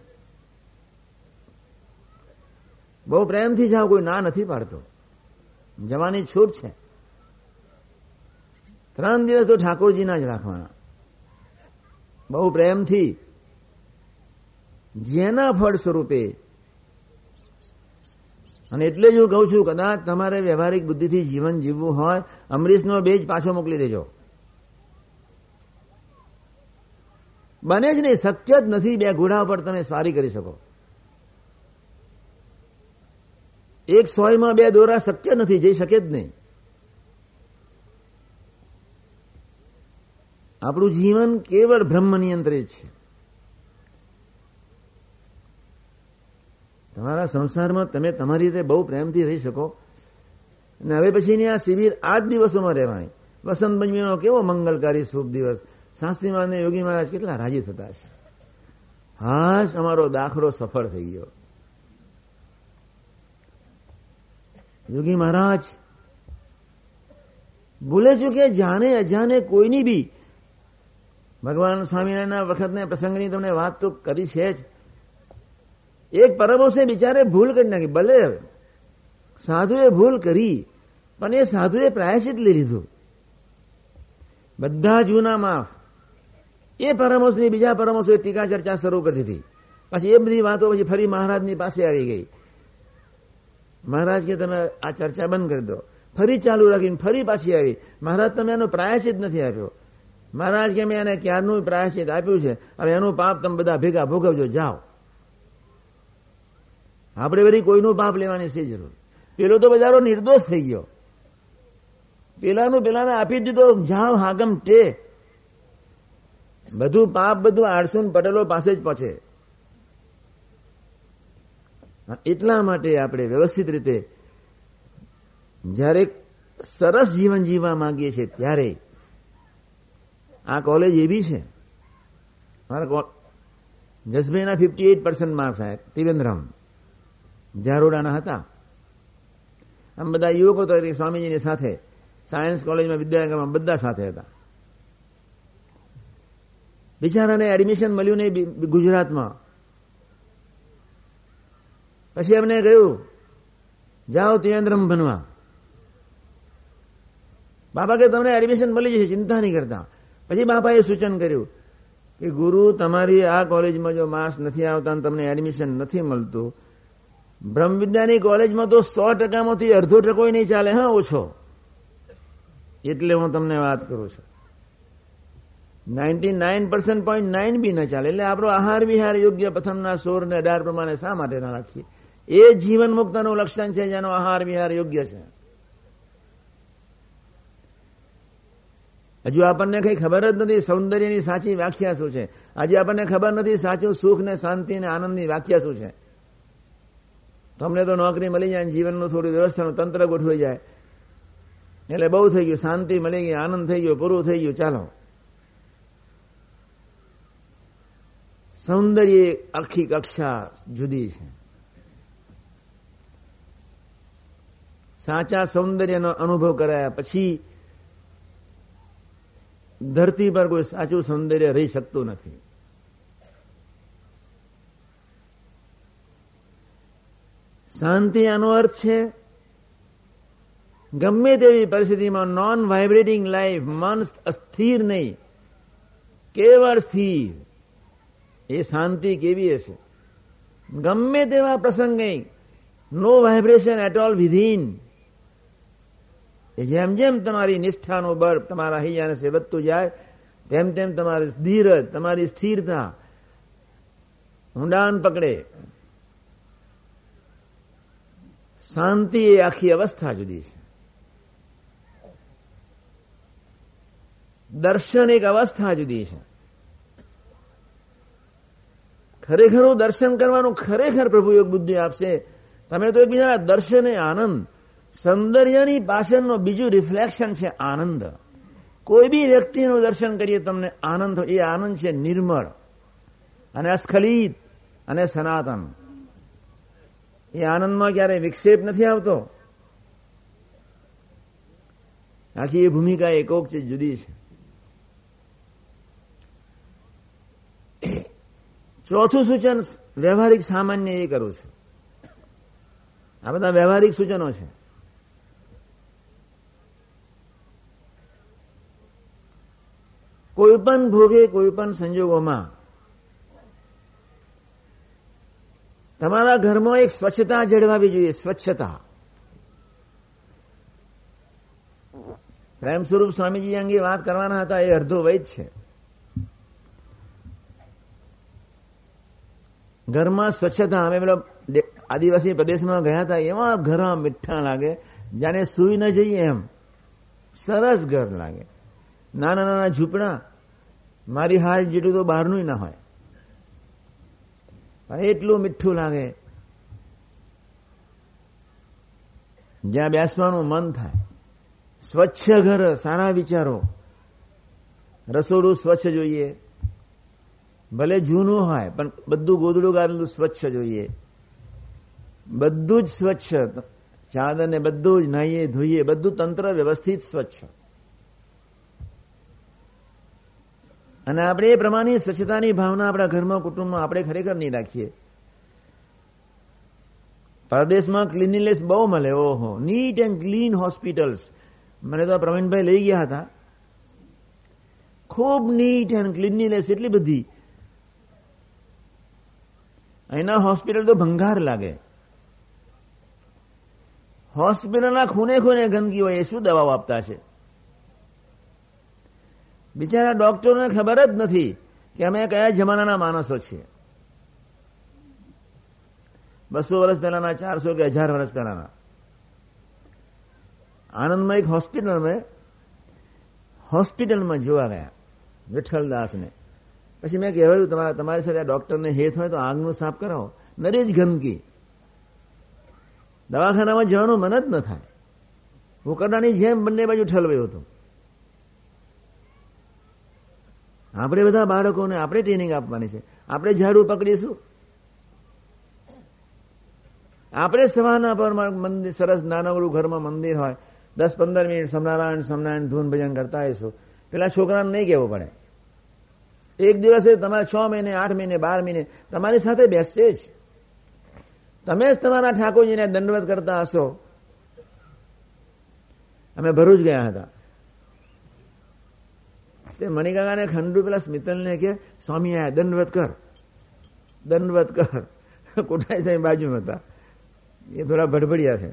બહુ પ્રેમથી જાઓ, કોઈ ના નથી પાડતો. જવાની છૂટ છે. ત્રણ દિવસ તો ઠાકોરજીના જ રાખવાના. બહુ પ્રેમથી. જેના ફળ સ્વરૂપે અને એટલે જ હું કહું છું, કદાચ તમારે વ્યવહારિક બુદ્ધિથી જીવન જીવવું હોય, અમરીશનો બેજ પાછો મોકલી દેજો. બને જ નહીં, શક્ય જ નથી બે ઘોડા પર તમે સ્વારી કરી શકો. એક સોયમાં બે દોરા શક્ય નથી, જઈ શકે જ નહીં. આપણું જીવન કેવળ બ્રહ્મ નિયંત્રિત છે. તમારા સંસારમાં તમે તમારી રીતે બહુ પ્રેમથી રહી શકો. અને હવે પછીની આ શિબિર આ જ દિવસોમાં રહેવાની. વસંત પંચમીનો કેવો મંગલકારી શુભ દિવસ. શાસ્ત્રી મહારાજ યોગી મહારાજ કેટલા રાજી થતા છે હાશ, અમારો દાખલો સફળ થઈ ગયો. યોગી મહારાજ, ભૂલે છું કે જાણે અજાણે કોઈની બી ભગવાન સ્વામિનારાયણના વખતને પ્રસંગની તમને વાત તો કરી છે જ. એક પરમહંસે બિચારે ભૂલ કરી નાખી, ભલે સાધુએ ભૂલ કરી, પણ એ સાધુએ પ્રાયશ્ચિત લઈ લીધું. બધા જૂના માફ. એ પરમહંસની બીજા પરમહંસોએ ટીકા ચર્ચા શરૂ કરી દીધી. પછી એ બધી વાતો પછી ફરી મહારાજની પાસે આવી ગઈ. મહારાજ કે, તમે આ ચર્ચા બંધ કરી દો. ફરી ચાલુ રાખીને ફરી પાછી આવી. મહારાજ, તમે એનો પ્રાયશ્ચિત નથી આપ્યો. મહારાજ કે, મેં એને ક્યારનું પ્રાયશ્ચિત આપ્યું છે? હવે એનું પાપ તમે બધા ભેગા ભોગવજો, જાઓ. આપણે બધી કોઈનું પાપ લેવાની છે જરૂર. પેલો તો બજારો નિર્દોષ થઈ ગયો. પેલાનું, પેલાને આપી દીધો, જાવ હાગમ ટે. બધું પાપ, બધું આળસુન પટેલો પાસે જ પહોંચે. એટલા માટે આપણે વ્યવસ્થિત રીતે જ્યારે સરસ જીવન જીવવા માંગીએ છીએ ત્યારે આ કોલેજ એવી છે. મારા જસભાઈના ફિફ્ટી એઇટ પર્સન્ટ માર્ક્સ આવ્યા ત્રિવેન્દ્રમ ઝારોડાના હતા. આમ બધા યુવકો તો સ્વામીજીની સાથે, સાયન્સ કોલેજમાં વિદ્યાનગરમાં બધા સાથે હતા. બિચારાને એડમિશન મળ્યું નહીં ગુજરાતમાં. પછી એમને કહ્યું, જાઓ ત્રિવેન્દ્રમ બનવા બાપા કે તમને એડમિશન મળી જશે, ચિંતા નહીં કરતા. પછી બાપાએ સૂચન કર્યું કે, ગુરુ, તમારી આ કોલેજમાં જો માસ નથી આવતા તમને એડમિશન નથી મળતું બ્રહ્મ વિદ્યાની કોલેજમાં તો સો ટકામાંથી અડધો ટકો નહીં ચાલે, હા, ઓછો. એટલે હું તમને વાત કરું છું. Ninety nine percent point nine બી ન ચાલે, એટલે આપણો આહાર વિહાર યોગ્ય પ્રથમના સોર ને અઢાર પ્રમાણે શા માટે ના રાખીએ? એ જીવન મુક્તનું લક્ષણ છે જેનો આહાર વિહાર યોગ્ય છે. હજુ આપણને કઈ ખબર જ નથી સૌંદર્યની સાચી વ્યાખ્યા શું છે. આજે આપણને ખબર નથી સાચું સુખ ને શાંતિ ને આનંદની વ્યાખ્યા શું છે. તમને તો નોકરી મળી જાય જીવનનું થોડું વ્યવસ્થાનું તંત્ર ગોઠવાઈ જાય. એટલે બહુ થઈ ગયું, શાંતિ મળી ગઈ, આનંદ થઈ ગયો, પૂરું થઈ ગયું. ચાલો. સૌંદર્ય આખી કક્ષા જુદી છે. સાચા સૌંદર્યનો અનુભવ કરાયા પછી ધરતી પર કોઈ સાચું સૌંદર્ય રહી શકતું નથી. શાંતિ આનો અર્થ છે? ગમે તેવી પરિસ્થિતિમાં નોન વાઇબ્રેટિંગ લાઈફ મન અસ્થિર નહીં. કેવળ સ્થિર. એ શાંતિ કેવી હશે? ગમે તેવા પ્રસંગે no vibration at all within જેમ જેમ તમારી નિષ્ઠાનું બળ તમારા હૈયાને સે વધતું જાય, તેમ તેમ તમારી ધીરજ, તમારી સ્થિરતા ઊંડાણ પકડે. શાંતિ એ આખી અવસ્થા જુદી છે. દર્શન એક અવસ્થા જુદી છે. ખરેખરું દર્શન કરવાનું ખરેખર પ્રભુ યોગ બુદ્ધિ આપશે. તમે તો એકબીજાના એ આનંદ. સૌંદર્યની પાછળનો બીજું રિફ્લેક્શન છે આનંદ. કોઈ બી વ્યક્તિનું દર્શન કરીએ તમને આનંદ એ આનંદ છે નિર્મળ. અને અસ્ખલિત અને સનાતન. એ આનંદમાં ક્યારેય વિક્ષેપ નથી આવતો. આખી એ ભૂમિકા એકોક છે, જુદી છે. ચોથું સૂચન વ્યવહારિક સામાન્ય એ કરું છું. આ બધા વ્યવહારિક સૂચનો છે. કોઈ પણ ભોગે કોઈ પણ સંજોગોમાં તમારા ઘરમાં એક સ્વચ્છતા જળવાવી જોઈએ, સ્વચ્છતા. પ્રેમ સ્વરૂપ સ્વામીજી અંગે વાત કરવાના હતા, એ અડધો વૈદ છે. ઘરમાં સ્વચ્છતા, અમે પેલા આદિવાસી પ્રદેશમાં ગયા હતા, એવા ઘર મીઠા લાગે, જાણે સુઈ ન જઈએ એમ. સરસ ઘર લાગે. નાના નાના ઝૂંપડા. મારી હાલ જેટલું તો બહારનું ના હોય. પણ એટલું મીઠું લાગે. જ્યાં બેસવાનું મન થાય. સ્વચ્છ ઘર, સારા વિચારો. રસોડું સ્વચ્છ જોઈએ. ભલે જૂનું હોય, પણ બધું ગોદડું ગાડેલું સ્વચ્છ જોઈએ. બધું જ સ્વચ્છ. ચાદર ને બધું જ નાહીએ, ધોઈએ, બધું તંત્ર વ્યવસ્થિત સ્વચ્છ. અને આપણે એ પ્રમાણે સ્વચ્છતાની ભાવના આપણા ઘરમાં, કુટુંબમાં આપણે ખરેખર નહીં રાખીએ. પરદેશમાં ક્લિનિનેસ બહુ મળે. ઓહો નીટ એન્ડ ક્લીન હોસ્પિટલ્સ મને તો પ્રવીણભાઈ લઈ ગયા હતા. ખૂબ નીટ એન્ડ ક્લિનિનેસ એટલી બધી. અહીંના હોસ્પિટલ તો ભંગાર લાગે. હોસ્પિટલના ખૂને ખૂને ગંદકી હોય, એ શું દવાઓ આપતા છે બિચારા ડોક્ટરોને ખબર જ નથી કે અમે કયા જમાનાના માણસો છીએ. બસો વર્ષ પહેલાના, ચારસો કે હજાર વર્ષ પહેલાના. આનંદમાં એક હોસ્પિટલ મેં હોસ્પિટલમાં જોવા ગયા, વિઠ્ઠલદાસને. પછી મેં કહેવાયું, તમારા, તમારી સાથે ડોક્ટરને હેત હોય તો આગનું સાફ કરાવો. નરી જ ગંદકી. દવાખાનામાં જવાનું મન જ ન થાય. ઉકરડાની જેમ બંને બાજુ ઠલવાયો હતો. આપણે બધા બાળકોને આપણે ટ્રેનિંગ આપવાની છે. આપણે ઝાડુ પકડીશું? આપણે સવારના પર મંદિર, સરસ નાનકડું ઘરમાં મંદિર હોય, દસ પંદર મિનિટ સમનારાયણ સમનારાયણ ધૂન ભજન કરતા આવીશું. પેલા છોકરાને નહીં કહેવું પડે. એક દિવસે તમારે છ મહિને, આઠ મહિને, બાર મહિને તમારી સાથે બેસશે જ. તમે જ તમારા ઠાકોરજીને દંડવત કરતા હશો. અમે ભરૂચ ગયા હતા. તે મણિકાકાને ખંડુ પેલા સ્મિતલને કે, સ્વામી આયા દંડવત કર. દંડવત કર. કોઠારી સાહેબ બાજુમાં હતા. એ થોડા ભડભડિયા છે.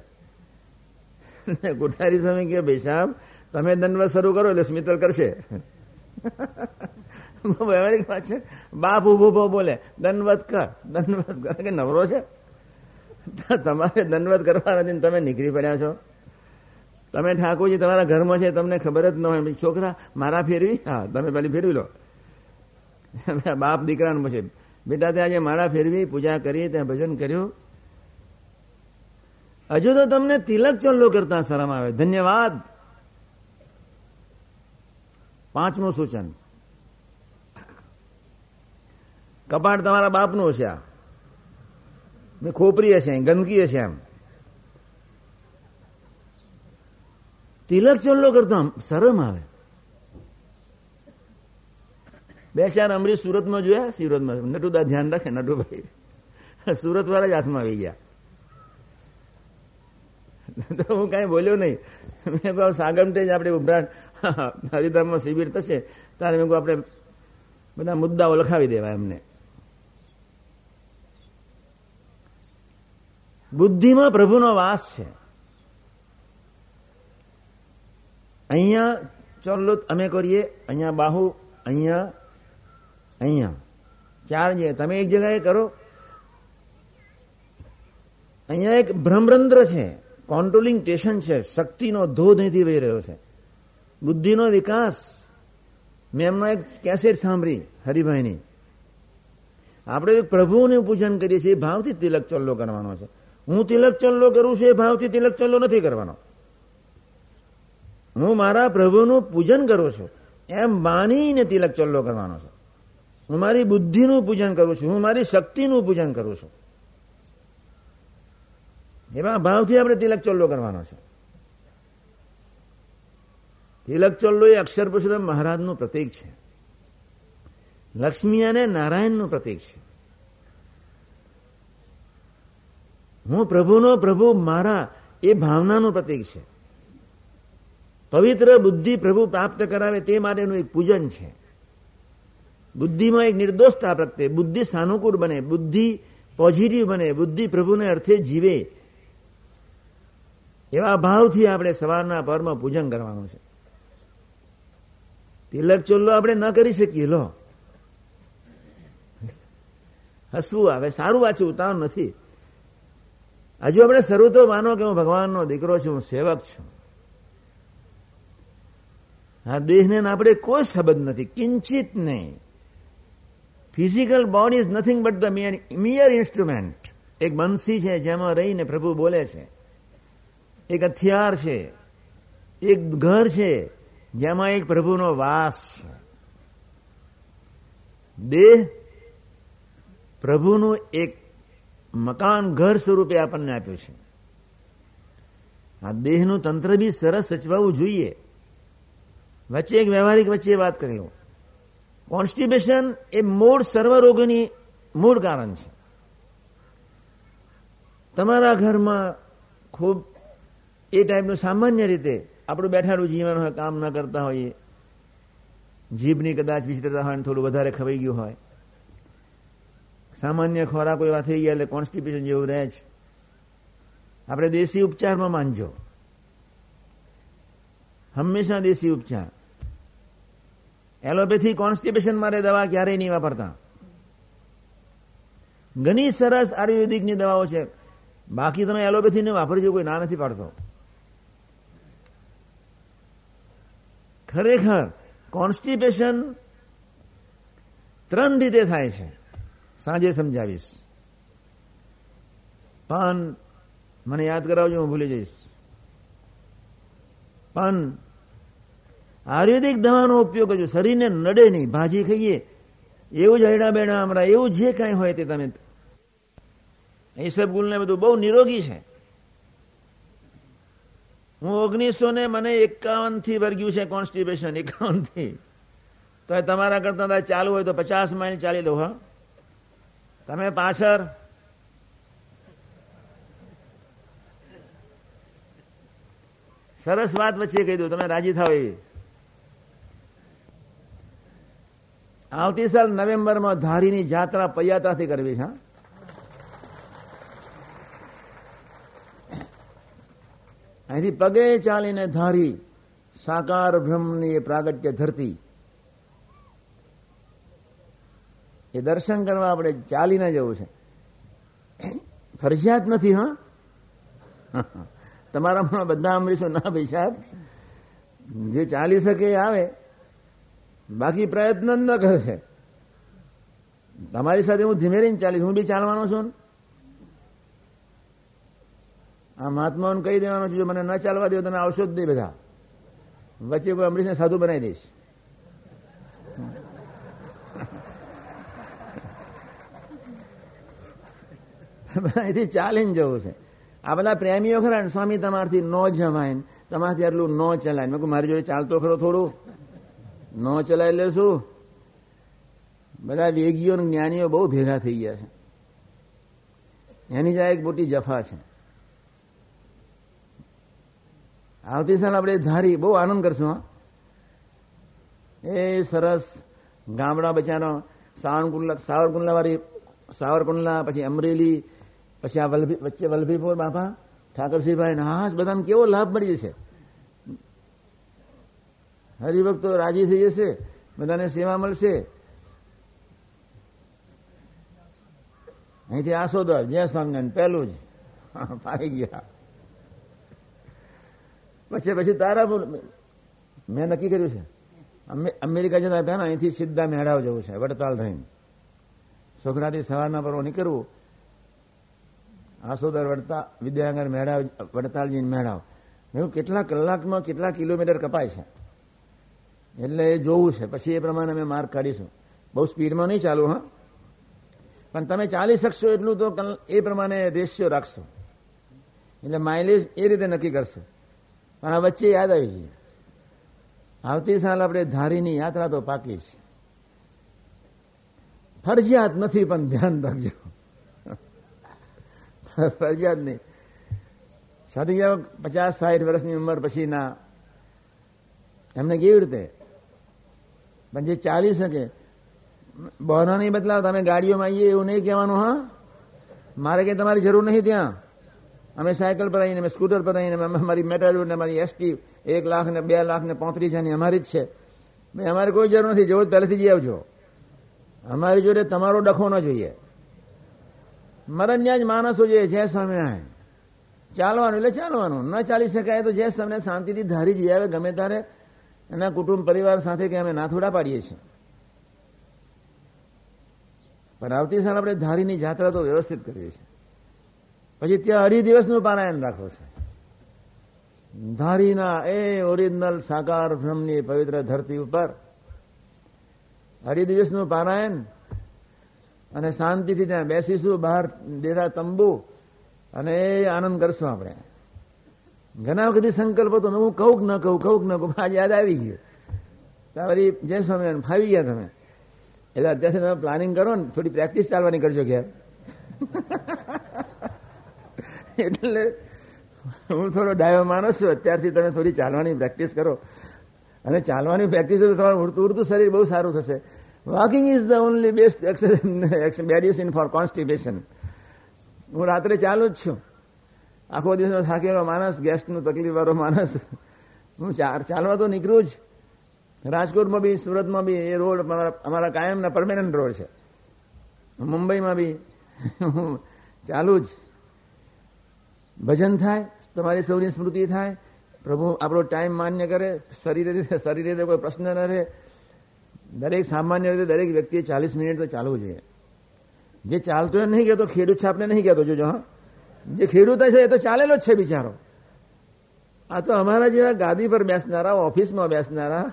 કોઠારી સ્વામી કે, ભાઈ સાહેબ, તમે દંડવત શરૂ કરો એટલે સ્મિતલ કરશે. વ્યવહારિક વાત છે. બાપ ઊભો ઊભો બોલે, દંડવત કર દંડવત કર. કે નવરો છે? તમારે દંડવત કરવા નથી તમે નીકળી પડ્યા છો. તમે ઠાકોરજી તમારા ઘરમાં છે, તમને ખબર જ ન હોય. છોકરા, મારા ફેરવી? હા, તમે પેલી ફેરવી લો. બાપ દીકરાને છે બેટા ત્યાં આજે માળા ફેરવી, પૂજા કરી, ત્યાં ભજન કર્યું. હજુ તો તમને તિલક ચોલ્લો કરતા શરમ આવે. ધન્યવાદ. પાંચમું સૂચન. કપાટ તમારા બાપનું હશે આ. ખોપરી હશે, ગંદકી હશે એમ. તિલક ચોલ્લો કરતો શરમ આવે. બે ચાર અમરીશ સુરતમાં જોયા, સુરતમાં. નટુદા ધ્યાન રાખે, નટુભાઈ. સુરત વાળા જ હાથમાં આવી ગયા. તો હું કઈ બોલ્યો નહીં. મેં કહું સાગમટે જ આપણે ઉભરાટ હરિધામમાં શિબિર થશે ત્યારે મેં કહું આપણે બધા મુદ્દાઓ લખાવી દેવા એમને. બુદ્ધિમાં પ્રભુનો વાસ છે. અહીંયા ચોલ્લો અમે કરીએ. અહીંયા બાહુ, અહીંયા અહીંયા. ચાર જગ્યાએ તમે એક જગ્યાએ કરો. અહીંયા એક ભ્રમરંધ્ર છે કોન્ટ્રોલિંગ સ્ટેશન છે, શક્તિનો ધોધ અહીંથી વહી રહ્યો છે. બુદ્ધિનો વિકાસ. મેં એમનો એક કેસેટ સાંભળી, હરિભાઈની. આપણે પ્રભુને પૂજન કરીએ છીએ ભાવથી તિલક ચોલ્લો કરવાનો છે. હું તિલક ચોલ્લો કરું છું, એ ભાવથી તિલક ચોલ્લો નથી કરવાનો. હું મારા પ્રભુનું પૂજન કરું છું. એમ માનીને તિલક ચલ્લો કરવાનો છે. હું મારી બુદ્ધિનું પૂજન કરું છું. હું મારી શક્તિનું પૂજન કરું છું. એવા ભાવથી આપણે તિલક ચલ્લો કરવાનો છે. તિલક ચલ્લો એ અક્ષર પરશુરામ મહારાજનું પ્રતીક છે. લક્ષ્મી અને નારાયણનું પ્રતીક છે. હું પ્રભુનો પ્રભુ મારા એ ભાવનાનું પ્રતીક છે. પવિત્ર બુદ્ધિ પ્રભુ પ્રાપ્ત કરાવે તે માટેનું એક પૂજન છે. બુદ્ધિમાં એક નિર્દોષતા પ્રત્યે બુદ્ધિ સાનુકૂળ બને. બુદ્ધિ પોઝિટિવ બને. બુદ્ધિ પ્રભુને અર્થે જીવે. એવા ભાવથી આપણે સવારના પરમાં પૂજન કરવાનું છે. તિલક ચોલ્લો આપણે ન કરી શકીએ, લો. હસવું આવે. સારું વાંચું ઉતાવળ નથી. હજુ આપણે શરૂ તો માનો કે હું ભગવાનનો દીકરો છું, હું સેવક છું. આ દેહને આપણે કોઈ સંબંધ નથી, કિંચિત નહીં. Physical body is nothing but the mere mere instrument એક બંસી છે જેમાં રહીને પ્રભુ બોલે છે. એક હથિયાર છે. એક ઘર છે જેમાં એક પ્રભુનો વાસ છે. દેહ પ્રભુનું એક મકાન ઘર સ્વરૂપે આપણને આપ્યું છે. આ દેહનું તંત્ર બી સરસ સચવાવું જોઈએ. વચ્ચે એક વ્યવહારિક વચ્ચે વાત કરી લઉં કોન્સ્ટિબેશન એ મૂળ સર્વરોગોની મૂળ કારણ છે. તમારા ઘરમાં ખૂબ એ ટાઈપનું સામાન્ય રીતે આપણું બેઠાડું જીવન હોય, કામ ન કરતા હોઈએ, જીભની કદાચ વિચિત્રતા હોય થોડું વધારે ખવાઈ ગયું હોય. સામાન્ય ખોરાક એવા થઈ ગયા એટલે કોન્સ્ટિપેશન જેવું રહે છે આપણે દેશી ઉપચારમાં માનજો. હંમેશા દેશી ઉપચાર. એલોપેથી કોન્સ્ટિપેશન મારે દવા ક્યારેય નહીં વાપરતા. ઘણી સરસ આયુર્વેદિકની દવાઓ છે. બાકી તમે એલોપેથીને વાપરજો કોઈ ના નથી પાડતો. ખરેખર કોન્સ્ટિપેશન ત્રણ રીતે થાય છે. સાંજે સમજાવીશ. પણ મને યાદ કરાવજો, હું ભૂલી જઈશ. પણ આયુર્વેદિક દવાનો ઉપયોગ કરજો. શરીરને નડે નહીં. ભાજી ખાઈએ. એવું જ હૈડા બેડા હમણાં, એવું જે કાંઈ હોય તે તમે ઈસબગુલ ને બધું બહુ નિરોગી છે. હું ઓગણીસો ને મને એકાવનથી વર્ગ્યું છે કોન્સ્ટિપેશન એકાવનથી. તો તમારા કરતા ચાલુ હોય તો પચાસ માઇલ ચાલી દો હા? તમે પાછળ? સરસ વાત વચ્ચે કહી દઉં, તમે રાજી થાવ એવી. આવતી સાલ નવેમ્બરમાં ધારીની જાત્રા પયાત્રાથી કરવી છે અહીંથી પગે ચાલીને ધારી સાકાર બ્રહ્મની એ પ્રાગટ્ય ધરતી. એ દર્શન કરવા આપણે ચાલીને જવું છે. ફરજિયાત નથી, હા? તમારામાં બધા અમરીશો ના ભાઈ સાહેબ, જે ચાલી શકે એ આવે. બાકી પ્રયત્ન ન કરે. તમારી સાથે હું ધીમે રહીને ચાલીશ. હું બી ચાલવાનો છું આ મહાત્માઓને કહી દેવાનું છે, જો મને ન ચાલવા દો તમે આવશો જ નહીં બધા. વચ્ચે કોઈ અમરીશને સાધુ બનાવી દઈશ. અહીંથી ચાલીને જવું છે. આ બધા પ્રેમીઓ ખરા ને, સ્વામી તમારથી ન જમાય તમારથી આટલું ન ચલાય મેં કહું મારી જોડે ચાલતો ખરો થોડું. ન ચલાય એટલે શું બધા વેગીઓ જ્ઞાનીઓ બહુ ભેગા થઈ ગયા છે. એની જાય એક મોટી જફા છે. આવતી સાલ આપણે ધારી, બહુ આનંદ કરશું, હા. એ સરસ ગામડા બચાનો સાવરકુંડલા સાવરકુંડલા વાળી સાવરકુંડલા, પછી અમરેલી, પછી આ વલ્ભી વચ્ચે વલભીપુર બાપા, ઠાકરસિંહભાઈ હા બધાને કેવો લાભ મળી જશે. હરિભક્તો રાજી થઈ જશે, બધાને સેવા મળશે. અહીંથી આસોદર, જય સ્વામિનારાયણ, પહેલું જ. પાઈ ગયા. પછી પછી તારા મેં નક્કી કર્યું છે. અમેરિકા જતા પહેલા અહીંથી સીધા મેળાવ જવું છે, વડતાલ રહીને. છોકરાથી સવારના પર્વ નીકળવું. આસોદર, વડતા, વિદ્યાનગર મેળાવ વડતાલજી મેળાવ. કેટલા કલાકમાં કેટલા કિલોમીટર કપાય છે? એટલે એ જોવું છે. પછી એ પ્રમાણે અમે માર્ક કાઢીશું. બહુ સ્પીડમાં નહીં ચાલુ હા. પણ તમે ચાલી શકશો એટલું તો એ પ્રમાણે રેશિયો રાખશો. એટલે માઇલેજ એ રીતે નક્કી કરશો. પણ આ વચ્ચે યાદ આવી ગઈ આવતી સાલ આપણે ધારીની યાત્રા તો પાકી છે. ફરજિયાત નથી, પણ ધ્યાન રાખજો. ફરજિયાત નહીં. સાથી પચાસ સાઠ વર્ષની ઉંમર પછીના એમને કેવી રીતે પણ જે ચાલી શકે બહનો નહીં બદલાવ, તમે ગાડીઓમાં આવીએ એવું નહીં કહેવાનું, હા? મારે કંઈ તમારી જરૂર નહીં ત્યાં. અમે સાયકલ પર આવીને, અમે સ્કૂટર પર આવીને અમારી મેટાડોર ને અમારી એસટી એક લાખ ને બે લાખ ને પોત્રીસ હજારની અમારી જ છે. ભાઈ, અમારે કોઈ જરૂર નથી. જવું પહેલેથી જઈ આવજો. અમારી જોડે તમારો ડખો ન જોઈએ. મરણ્યા જ માણસો જોઈએ જય સ્વામિનારાયણ ચાલવાનું, એટલે ચાલવાનું. ન ચાલી શકાય તો જે તમને શાંતિથી ધારી જઈ આવે ગમે ત્યારે એના કુટુંબ પરિવાર સાથે કે અમે નાથોડા પાડીએ છીએ. પણ આવતી સાલ આપણે ધારીની જાત્રા તો વ્યવસ્થિત કરવી છે પછી ત્યાં અઢી દિવસનું પારાયણ રાખવું છે. ધારીના એ ઓરિજિનલ સાકાર બ્રહ્મની પવિત્ર ધરતી ઉપર અઢી દિવસનું પારાયણ અને શાંતિથી ત્યાં બેસીશું, બહાર ડેરા તંબુ અને એ આનંદ કરશું આપણે. ઘણા બધી સંકલ્પો તો હું કહું ન કહું કહું ન કહું આજે યાદ આવી ગયું. તારી જય સ્વામિનારાયણ ફાવી ગયા તમે. એટલે અત્યારથી તમે પ્લાનિંગ કરો ને, થોડી પ્રેક્ટિસ ચાલવાની કરજો ઘેર. એટલે હું થોડો ડાયો માણસ છું, અત્યારથી તમે થોડી ચાલવાની પ્રેક્ટિસ કરો. અને ચાલવાની પ્રેક્ટિસ તો તમારું ઉડતું ઉડતું શરીર બહુ સારું થશે. Walking is the only best medicine for constipation હું રાત્રે ચાલુ જ છું. આખો દિવસનો થાકેલો માણસ ગેસનું તકલીફ વાળો માણસ. હું ચાલવા તો નીકળું જ. રાજકોટમાં બી, સુરતમાં બી, એ રોડ અમારા કાયમના પરમેનન્ટ રોડ છે. મુંબઈમાં બી, ચાલુ જ. ભજન થાય, તમારી સૌની સ્મૃતિ થાય. પ્રભુ આપણો ટાઈમ માન્ય કરે, શરીર શરીર રીતે કોઈ પ્રશ્ન ન રહે. દરેક સામાન્ય રીતે દરેક વ્યક્તિએ ચાલીસ મિનિટ તો ચાલવું જોઈએ. જે ચાલતો નહીં કહેતો, ખેડૂત છે આપણે નહીં કહેતો. જોજો, હા. જે ખેડૂત છે એ તો ચાલેલો જ છે બિચારો. આ તો અમારા જેવા ગાદી પર બેસનારા, ઓફિસમાં બેસનારા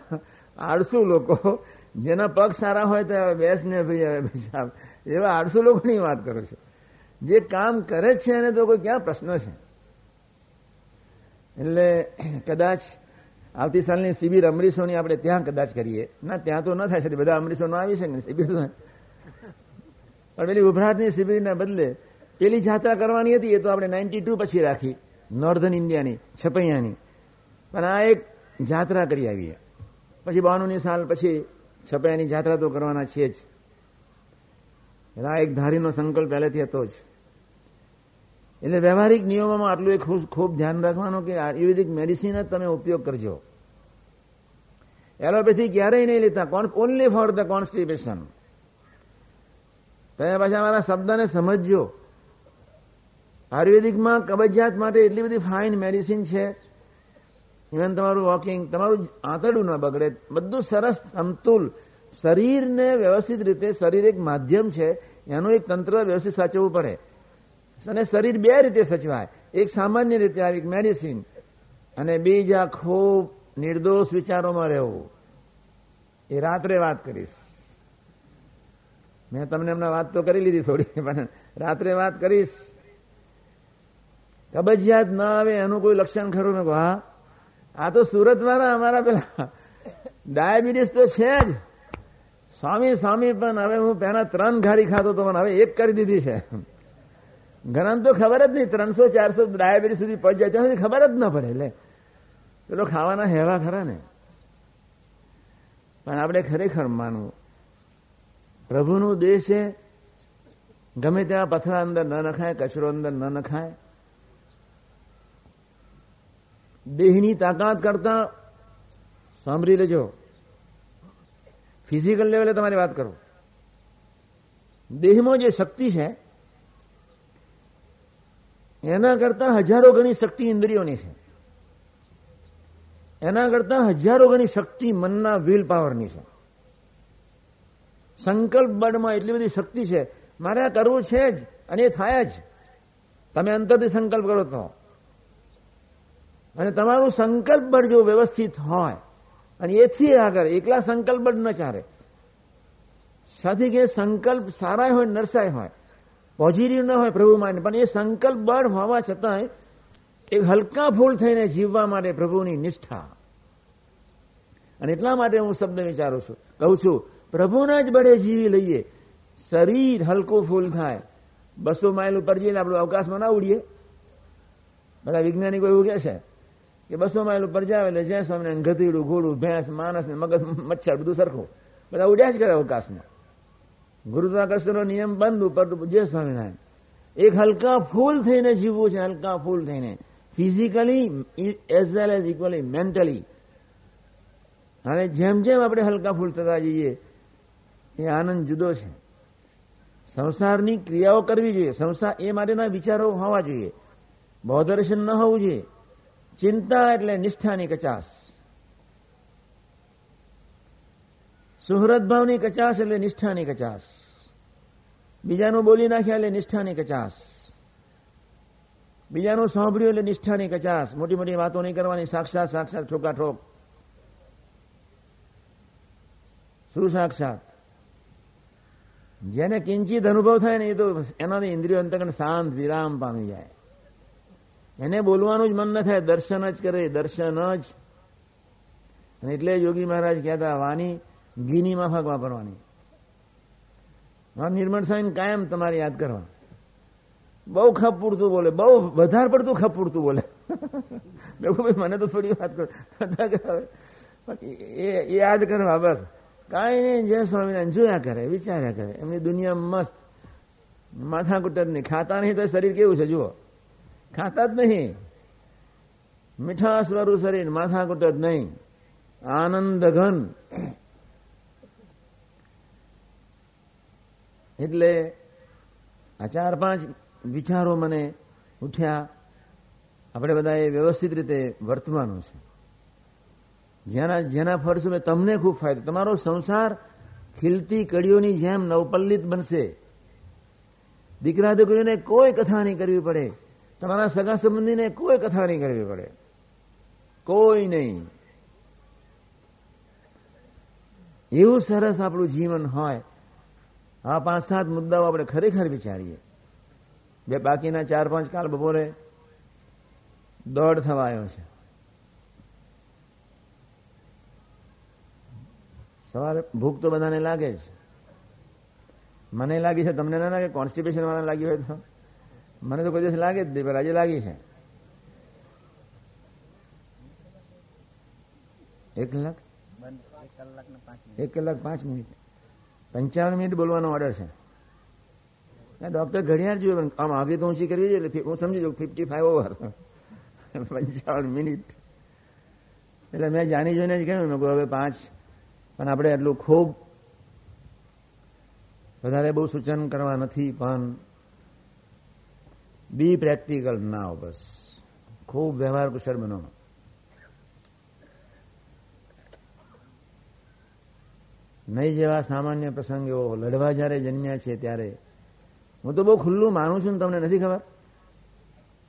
આળસુ લોકો, જેના પગ સારા હોય તો બેસને ભાઈ હવે એવા આળસુ લોકોની વાત કરું છું. જે કામ કરે છે એને તો કોઈ ક્યાં પ્રશ્ન છે? એટલે કદાચ આવતી સાલની શિબિર અમરીશોની આપણે ત્યાં કદાચ કરીએ. ના, ત્યાં તો ન થાય છે બધા અમરીશો આવી છે ને શિબિર પણ પેલી ઉભરાટની શિબિરના બદલે પેલી જાત્રા કરવાની હતી એ તો આપણે નાઇન્ટી ટુ પછી રાખી. નોર્ધન ઇન્ડિયાની છપૈયાની. પણ આ એક જાત્રા કરી આવીએ. પછી બાણુંની સાલ પછી છપૈયાની જાત્રા તો કરવાના છીએ જ. આ એક ધારીનો સંકલ્પ પહેલેથી હતો જ. એટલે વ્યવહારિક નિયમોમાં આટલું એક ખૂબ ધ્યાન રાખવાનું કે આયુર્વેદિક મેડિસિન જ તમે ઉપયોગ કરજો. એલોપેથી ક્યારેય નહીં લેતા. ઓનલી ફોર ધ કોન્સ્ટિપેશન તમે પાછા અમારા શબ્દને સમજજો. આયુર્વેદિકમાં કબજિયાત માટે એટલી બધી ફાઇન મેડિસિન છે. ઇવન તમારું વોકિંગ તમારું આંતરડું ન બગડે. બધું સરસ, સમતુલ. શરીરને વ્યવસ્થિત રીતે, શરીર એક માધ્યમ છે, એનું એક તંત્ર વ્યવસ્થિત સાચવવું પડે. અને શરીર બે રીતે સચવાય. એક સામાન્ય રીતે આવી મેડિસિન અને બીજા ખૂબ નિર્દોષ વિચારોમાં રહેવું. એ રાત્રે વાત કરીશ. મેં તમને એમના વાત તો કરી લીધી થોડી, પણ રાત્રે વાત કરીશ. કબજિયાત ના આવે, એનું કોઈ લક્ષણ ખરું ને હા? આ તો સુરત વાળા અમારા પેલા ડાયાબિટીસ તો છે જ. સ્વામી સ્વામી, પણ હવે હું પહેલા ત્રણ ઘારી ખાતો તો પણ હવે એક કરી દીધી છે. ઘણા તો ખબર જ નહીં, ત્રણસો, ચારસો ડાયાબિટીસ સુધી પહોંચી જાય, ત્યાં સુધી ખબર જ ન પડે, એટલે પેલો ખાવાના હેવા ખરા ને. પણ આપણે ખરેખર માનવું, પ્રભુનું દેશ છે, ગમે ત્યાં પથરા અંદર ન નખાય, કચરો અંદર ન નખાય દેહની તાકાત કરતા સાંભળી લેજો. ફિઝિકલ લેવલે તમારી વાત કરો. દેહમાં જે શક્તિ છે, એના કરતા હજારો ગણી શક્તિ ઇન્દ્રિયોની છે. એના કરતા હજારો ગણી શક્તિ મનના વિલ પાવરની છે. સંકલ્પ બળમાં એટલી બધી શક્તિ છે. મારે આ કરવું છે જ અને એ થાય જ. તમે અંતરથી સંકલ્પ કરો તો. અને તમારું સંકલ્પ બળ જો વ્યવસ્થિત હોય, અને એથી આગળ એકલા સંકલ્પ બળ ન ચાલે. સાથે કે સંકલ્પ સારા હોય, નરસાય હોય, પોઝિટિવ ન હોય પ્રભુ માને પણ એ સંકલ્પ બળ હોવા છતાંય એક હલકા ફૂલ થઈને જીવવા માટે પ્રભુની નિષ્ઠા. અને એટલા માટે હું શબ્દ વિચારું છું. કહું છું, પ્રભુના જ બળે જીવી લઈએ, શરીર હલકું ફૂલ થાય. બસો માઇલ ઉપર જઈને આપણે અવકાશમાં ના ઉડીએ. બધા વૈજ્ઞાનિકો એવું કહે છે કે બસો માઇલ ઉપર જાવ એટલે જ્યાં સ્વામિનારાયણ ગધેડું, ઘોડું, ભેંસ, માણસ ને મગજ, મચ્છર બધું સરખું. બધા ઉડ્યા જ કરે અવકાશમાં. ગુરુત્વાકર્ષણનો નિયમ બંધ ઉપર જય સ્વામિનારાયણ. એક હલકા ફૂલ થઈને જીવવું છે, હલકા ફૂલ થઈને. Physically as well as equally mentally અને જેમ જેમ આપણે હલકા ફૂલ થતા જઈએ, એ આનંદ જુદો છે. સંસારની ક્રિયાઓ કરવી જોઈએ. સંસાર એ માટેના વિચારો હોવા જોઈએ. બૌદ્ધર્શન ન હોવું જોઈએ. ચિંતા એટલે નિષ્ઠાની કચાસ સુહૃદ ભાવની કચાસ એટલે નિષ્ઠાની કચાસ બીજાનું બોલી નાખ્યા એટલે નિષ્ઠાની કચાસ બીજાનું સાંભળ્યું એટલે નિષ્ઠાની કચાસ મોટી મોટી વાતો નહીં કરવાની, સાક્ષાત સાક્ષાત, ઠોકા ઠોક. શું સાક્ષાત? જેને કિંચિત અનુભવ થાય ને એ તો એનાથી ઇન્દ્રિયો અંતકણ શાંત વિરામ પામી જાય. એને બોલવાનું જ મન ન થાય, દર્શન જ કરે, દર્શન જ. અને એટલે યોગી મહારાજ કહેતા, વાણી ગીની માફક વાપરવાની. નિર્મળ સાહેબ કાયમ તમારે યાદ કરવા બહુ ખપ પૂરતું બોલે, બહુ વધારે પડતું ખપ પૂરતું બોલે ભાઈ, મને તો થોડી વાત કરો. એ યાદ કરવા, બસ. કાંઈ નહીં, જય સ્વામિનારાયણ, જોયા કરે, વિચાર્યા કરે. એમની દુનિયા મસ્ત. માથાકૂટ જ નહીં, ખાતા નહીં તો શરીર કેવું છે, જુઓ. ખાતા જ નહીં. મીઠાશ વાળું શરીર માથાકૂટ જ નહીં. આનંદ ઘન. એટલે આ ચાર પાંચ વિચારો મને ઉઠ્યા. આપણે બધાએ વ્યવસ્થિત રીતે વર્તવાનું છે. જેના જેના ફરશું તમને ખૂબ ફાયદો. તમારો સંસાર ખીલતી કડીઓની જેમ નવપલ્લિત બનશે. દીકરા દીકરીઓને કોઈ કથા નહીં કરવી પડે. તમારા સગા સંબંધીને કોઈ કથા નહીં કરવી પડે. કોઈ નહીં. એવું સરસ આપણું જીવન હોય. આ પાંચ સાત મુદ્દાઓ આપણે ખરેખર વિચારીએ. બે બાકીના ચાર પાંચ કાલ બપોરે દોડ થવા આવ્યો છે. સવારે ભૂખ તો બધાને લાગે છે મને લાગી છે તમને ના લાગે? કોન્સ્ટિપેશન વાળા લાગી હોય તો. મને તો કોઈ દિવસ લાગે જ નહીં, પણ આજે લાગી છે. એક કલાક? એક કલાક પાંચ મિનિટ. પંચાવન મિનિટ બોલવાનો ઓર્ડર છે. ડોક્ટર ઘડિયાળ જોયું આમ આગળ તો ઊંચી કરવી જોઈએ, એટલે હું સમજી જાઉં ફિફ્ટી ફાઈવ ઓવર પંચાવન મિનિટ. એટલે મેં જાણી જોઈને જ કહ્યું, મેં હવે પાંચ. પણ આપણે એટલું ખૂબ વધારે બહુ સૂચન કરવા નથી, પણ બી પ્રેક્ટિકલ ના બસ ખૂબ વ્યવહાર કુશળ બનો નહીં જેવા સામાન્ય પ્રસંગો લડવા જ્યારે જન્મ્યા છે ત્યારે હું તો બહુ ખુલ્લું માનું છું તમને નથી ખબર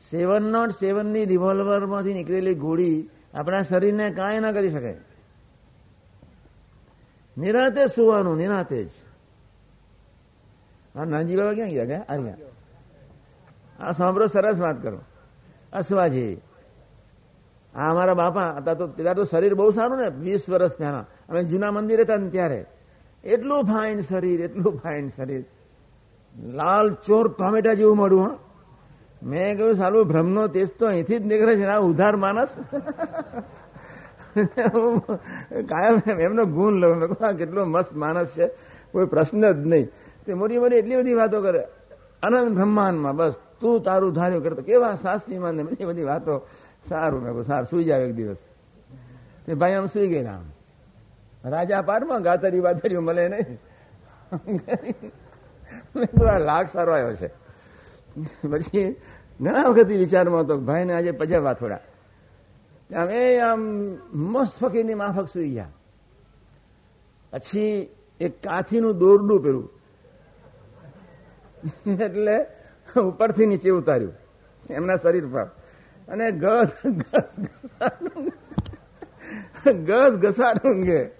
સેવન નોટ સેવનની રિવોલ્વરમાંથી નીકળેલી ગોળી આપણા શરીરને કાંઈ ના કરી શકે નિરાતે સુવાનું નિરાતે જ હા નાનજી બાબા ક્યાં ગયા ગયા અહીંયા આ સાંભળો, સરસ વાત કરો. અસવાજી આ અમારા બાપા હતા તો ત્યારે તો શરીર બહુ સારું ને, વીસ વર્ષ પહેલા અમે જૂના મંદિર હતા ને ત્યારે. એટલું ફાઇન શરીર, એટલું ફાઇન શરીર. લાલ ચોર ટોમેટા જેવું મળ્યું, હા. મેં કહ્યું સારું ભ્રમનો તેજ તો અહીંથી જ નીકળે છે આ ઉધાર માણસ? કાયમ એમનો ગુણ લઉં કેટલો મસ્ત માણસ છે, કોઈ પ્રશ્ન જ નહીં. તે મોટી મોટી એટલી બધી વાતો કરે. અનંત બ્રહ્માંડમાં, બસ. તું તારું ધાર્યું કરતો કેવા શાસ્ત્રીમાં ને બધી બધી વાતો સારું મેં સારું, સુઈ જાવ એક દિવસ. તે ભાઈ આમ સુઈ ગયેલા રાજા પારમાં ગાતરી વાતરી મળે નહીં. લાખ સારો આવ્યો છે. પછી ઘણા વખત વિચારમાં હતો ભાઈને આજે પજાવવા થોડા. આમ એ આમ મસ્ત ફકીરની માફક સુઈ ગયા. પછી એક કાથીનું દોરડું પેલું. એટલે ઉપરથી નીચે ઉતાર્યું. એમના શરીર પર. અને ઘસ ઘસ ઘસ, ઘસાડું કે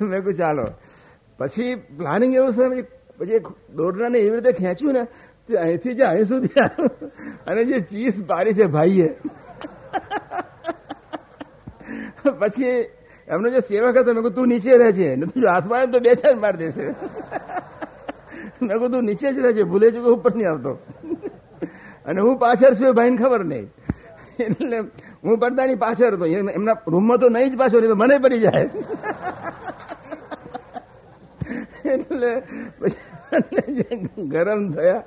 મેં કહું ચાલો. પછી પ્લાનિંગ એવું છે પછી દોરડાને એવી રીતે ખેંચ્યું ને, તે અહીંથી જે અહીં સુધી અને જે ચીઝ પાડી છે ભાઈએ. પછી એમનો જે સેવક હતો, મેં કહું તું નીચે રહે છે. તું હાથમાં તો બે ચાર મારી દેશે. મેં તું નીચે જ રહે છે ભૂલે ચૂકે ઉપર નહીં આવતો. અને હું પાછળ છું એ ભાઈને ખબર નહીં. એટલે હું પડદાની પાછળ હતો. એમના રૂમમાં તો નહીં જ પાછો, નહીં તો મને પડી જાય. એટલે ગરમ થયા.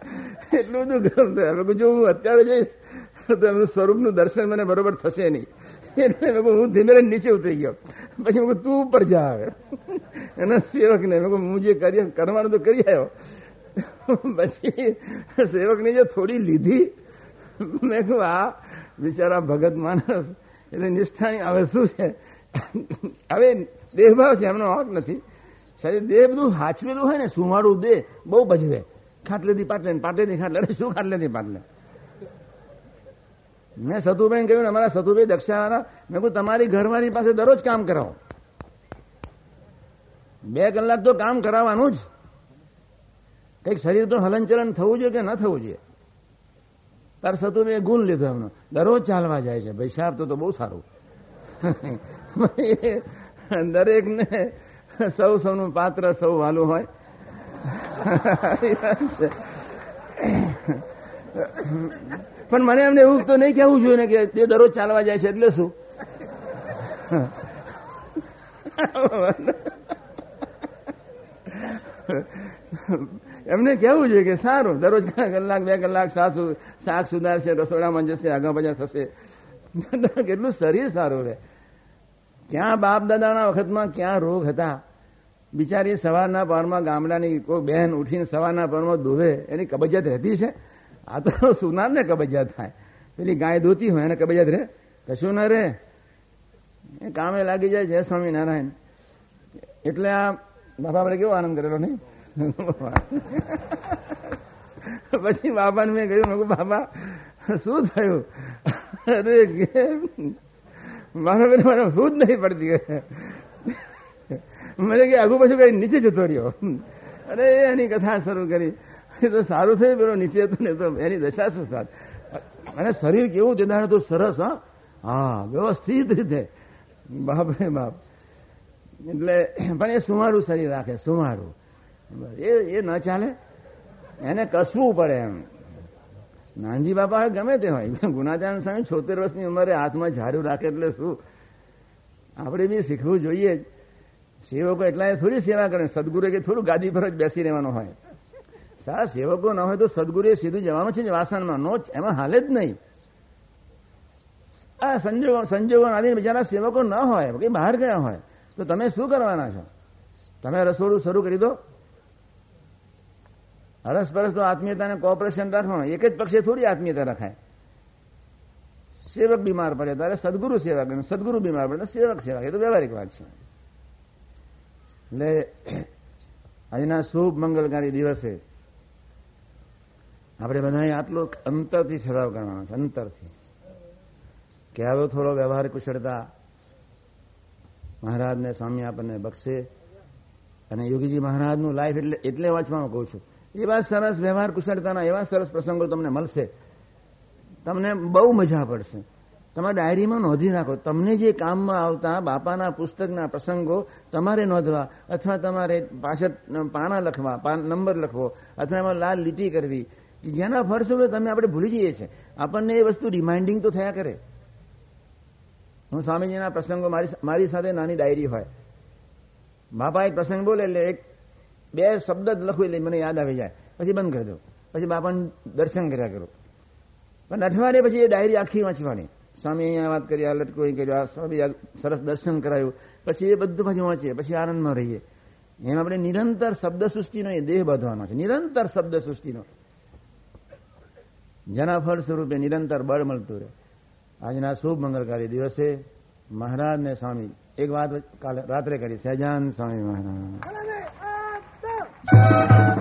એટલું બધું ગરમ થયા. જો હું અત્યારે જઈશ, તો એમનું સ્વરૂપનું દર્શન મને બરોબર થશે નહીં. એટલે હું ધીમે નીચે ઉતરી ગયો. પછી તું ઉપર જા આવે એના સેવકને હું જે કરી કરવાનું તો કરી આવ્યો. પછી સેવકની જે થોડી લીધી. મેં કહું આ બિચારા ભગત માણસ, એટલે નિષ્ઠાની હવે શું છે? હવે દેહભાવ છે, એમનો હક નથી. શરીર દેહ બધું હાચવેલું હોય ને, સુમાડું દેહ બહુ ભજવે ખાટલેથી પાટલે પાટલેથી ખાટલે શું ખાટલેથી પાટલે? મેં સતુભાઈ કહ્યું અમારા સતુભાઈ દક્ષાવાળા, મેં કહું તમારી ઘરવાળી પાસે દરરોજ કામ કરાવો. બે કલાક તો કામ કરાવવાનું જ. કંઈક તો હલનચલન થવું જોઈએ કે ન થવું જોઈએ? તાર મેં ગુણ લીધો એમનો. દરરોજ ચાલવા જાય છે. ભાઈ સાહેબ, તો તો બહુ સારું. દરેકને સૌ સૌનું પાત્ર સૌ વાલું હોય. પણ મને એમને એવું તો નહીં કહેવું જોઈએ ને કે તે દરરોજ ચાલવા જાય છે એટલે શું? એમને કહેવું જોઈએ કે સારું? દરરોજ કલાક બે કલાક સાસુ શાક સુધારશે રસોડામાં જશે, આગા બજા થશે. કેટલું શરીર સારું રહે. ક્યાં બાપ દાદાના વખતમાં ક્યાં રોગ હતા? બિચારી સવારના પરમાં ગામડાની કોઈ બહેન ઉઠીને સવારના પરમાં દોવે, એની કબજિયાત રહેતી છે? આ તો સુનારને કબજિયાત થાય. પેલી ગાય ધોતી હોય એને કબજિયાત રહે? કશું ના રહે? એ કામે લાગી જાય જય સ્વામિનારાયણ. એટલે આ બાપા આપણે કેવો આનંદ કરેલો નહીં? પછી બાપાને મેં કહ્યું, મેં બાબા શું થયું? અરે મારો બેન મને શું જ નહીં પડતી મને કે આગુ પાછું કઈ નીચે જતો રહ્યો. અરે, એની કથા શરૂ કરી. એ તો સારું થયું, પેલો નીચે હતું ને, તો એની દશા શું થાત? અને શરીર કેવું તે તો સરસ, હા? હા, વ્યવસ્થિત રીતે. બાપ રે બાપ. એટલે, પણ એ સુમારું શરીર રાખે, સુમારું. એ એ ન ચાલે. એને કસવું પડે એમ. નાનજી બાપા ગમે તે હોય. ગુનાચાન સામે છોતેર વર્ષની ઉંમરે હાથમાં ઝાડુ રાખે એટલે શું? આપણે બી શીખવું જોઈએ. સેવકો એટલા થોડી સેવા કરે. સદગુરુ કે થોડું ગાદી પર જ બેસી રહેવાનું હોય. સારા સેવકો ન હોય તો સદગુરુએ સીધું જવાનું છે જ વાસણમાં. નો એમાં હાલે જ નહીં. આ સંજોગો સંજોગો આદિ બિચારા સેવકો ન હોય, કે બહાર ગયા હોય. તો તમે શું કરવાના છો? તમે રસોડું શરૂ કરી દો. અરસપરસ તો આત્મીયતાને કોઓપરેશન રાખવાનું. એક જ પક્ષે થોડી આત્મીયતા રખાય. સેવક બીમાર પડે, ત્યારે સદગુરુ સેવા કરે સદગુરુ બીમાર પડે સેવક સેવા એ તો વ્યવહારિક વાત છે. એટલે આજના શુભ મંગલકારી દિવસે આપણે બધાએ આટલો અંતરથી ઠરાવ કરવાનો છે, અંતરથી. કે આવો થોડો વ્યવહાર કુશળતા મહારાજને, સ્વામી આપણને બક્ષે. અને યોગીજી મહારાજનું લાઈફ એટલે એટલે વાંચવાનું કહું છું. એવા સરસ વ્યવહાર કુશળતાના, એવા સરસ પ્રસંગો તમને મળશે. તમને બહુ મજા પડશે. તમારે ડાયરીમાં નોંધી રાખો તમને જે કામમાં આવતા બાપાના પુસ્તકના પ્રસંગો તમારે નોંધવા અથવા તમારે પાછળ પાના લખવા નંબર લખવો અથવા એમાં લાલ લીટી કરવી. કે જેના ફળસ્વરૂપે તમે આપણે ભૂલી જઈએ છીએ. આપણને એ વસ્તુ રિમાઇન્ડિંગ તો થયા કરે. હું સ્વામીજીના પ્રસંગો મારી મારી સાથે નાની ડાયરી હોય. બાપા એક પ્રસંગ બોલે એટલે એક બે શબ્દ જ લખું એટલે મને યાદ આવી જાય. પછી બંધ કરી દઉં. પછી બાપાને દર્શન કર્યા કરું. પણ અઠવાડિયે પછી એ ડાયરી આખી વાંચવાની. સ્વામી અહીંયા વાત કરી, આ લટકો કર્યું, આ સ્વામી સરસ દર્શન કરાયું. પછી એ બધું પછી વાંચીએ, પછી આનંદમાં રહીએ. એમ આપણે નિરંતર શબ્દ સૃષ્ટિનો એ દેહ બાંધવાનો છે. નિરંતર શબ્દ સૃષ્ટિનો જેના ફળ સ્વરૂપે નિરંતર બળ મળતું રહે. આજના શુભ મંગળકારી દિવસે મહારાજ ને સ્વામી એક વાત કાલે રાત્રે કરી. સહેજાન સ્વામી મહારાજ. Thank you.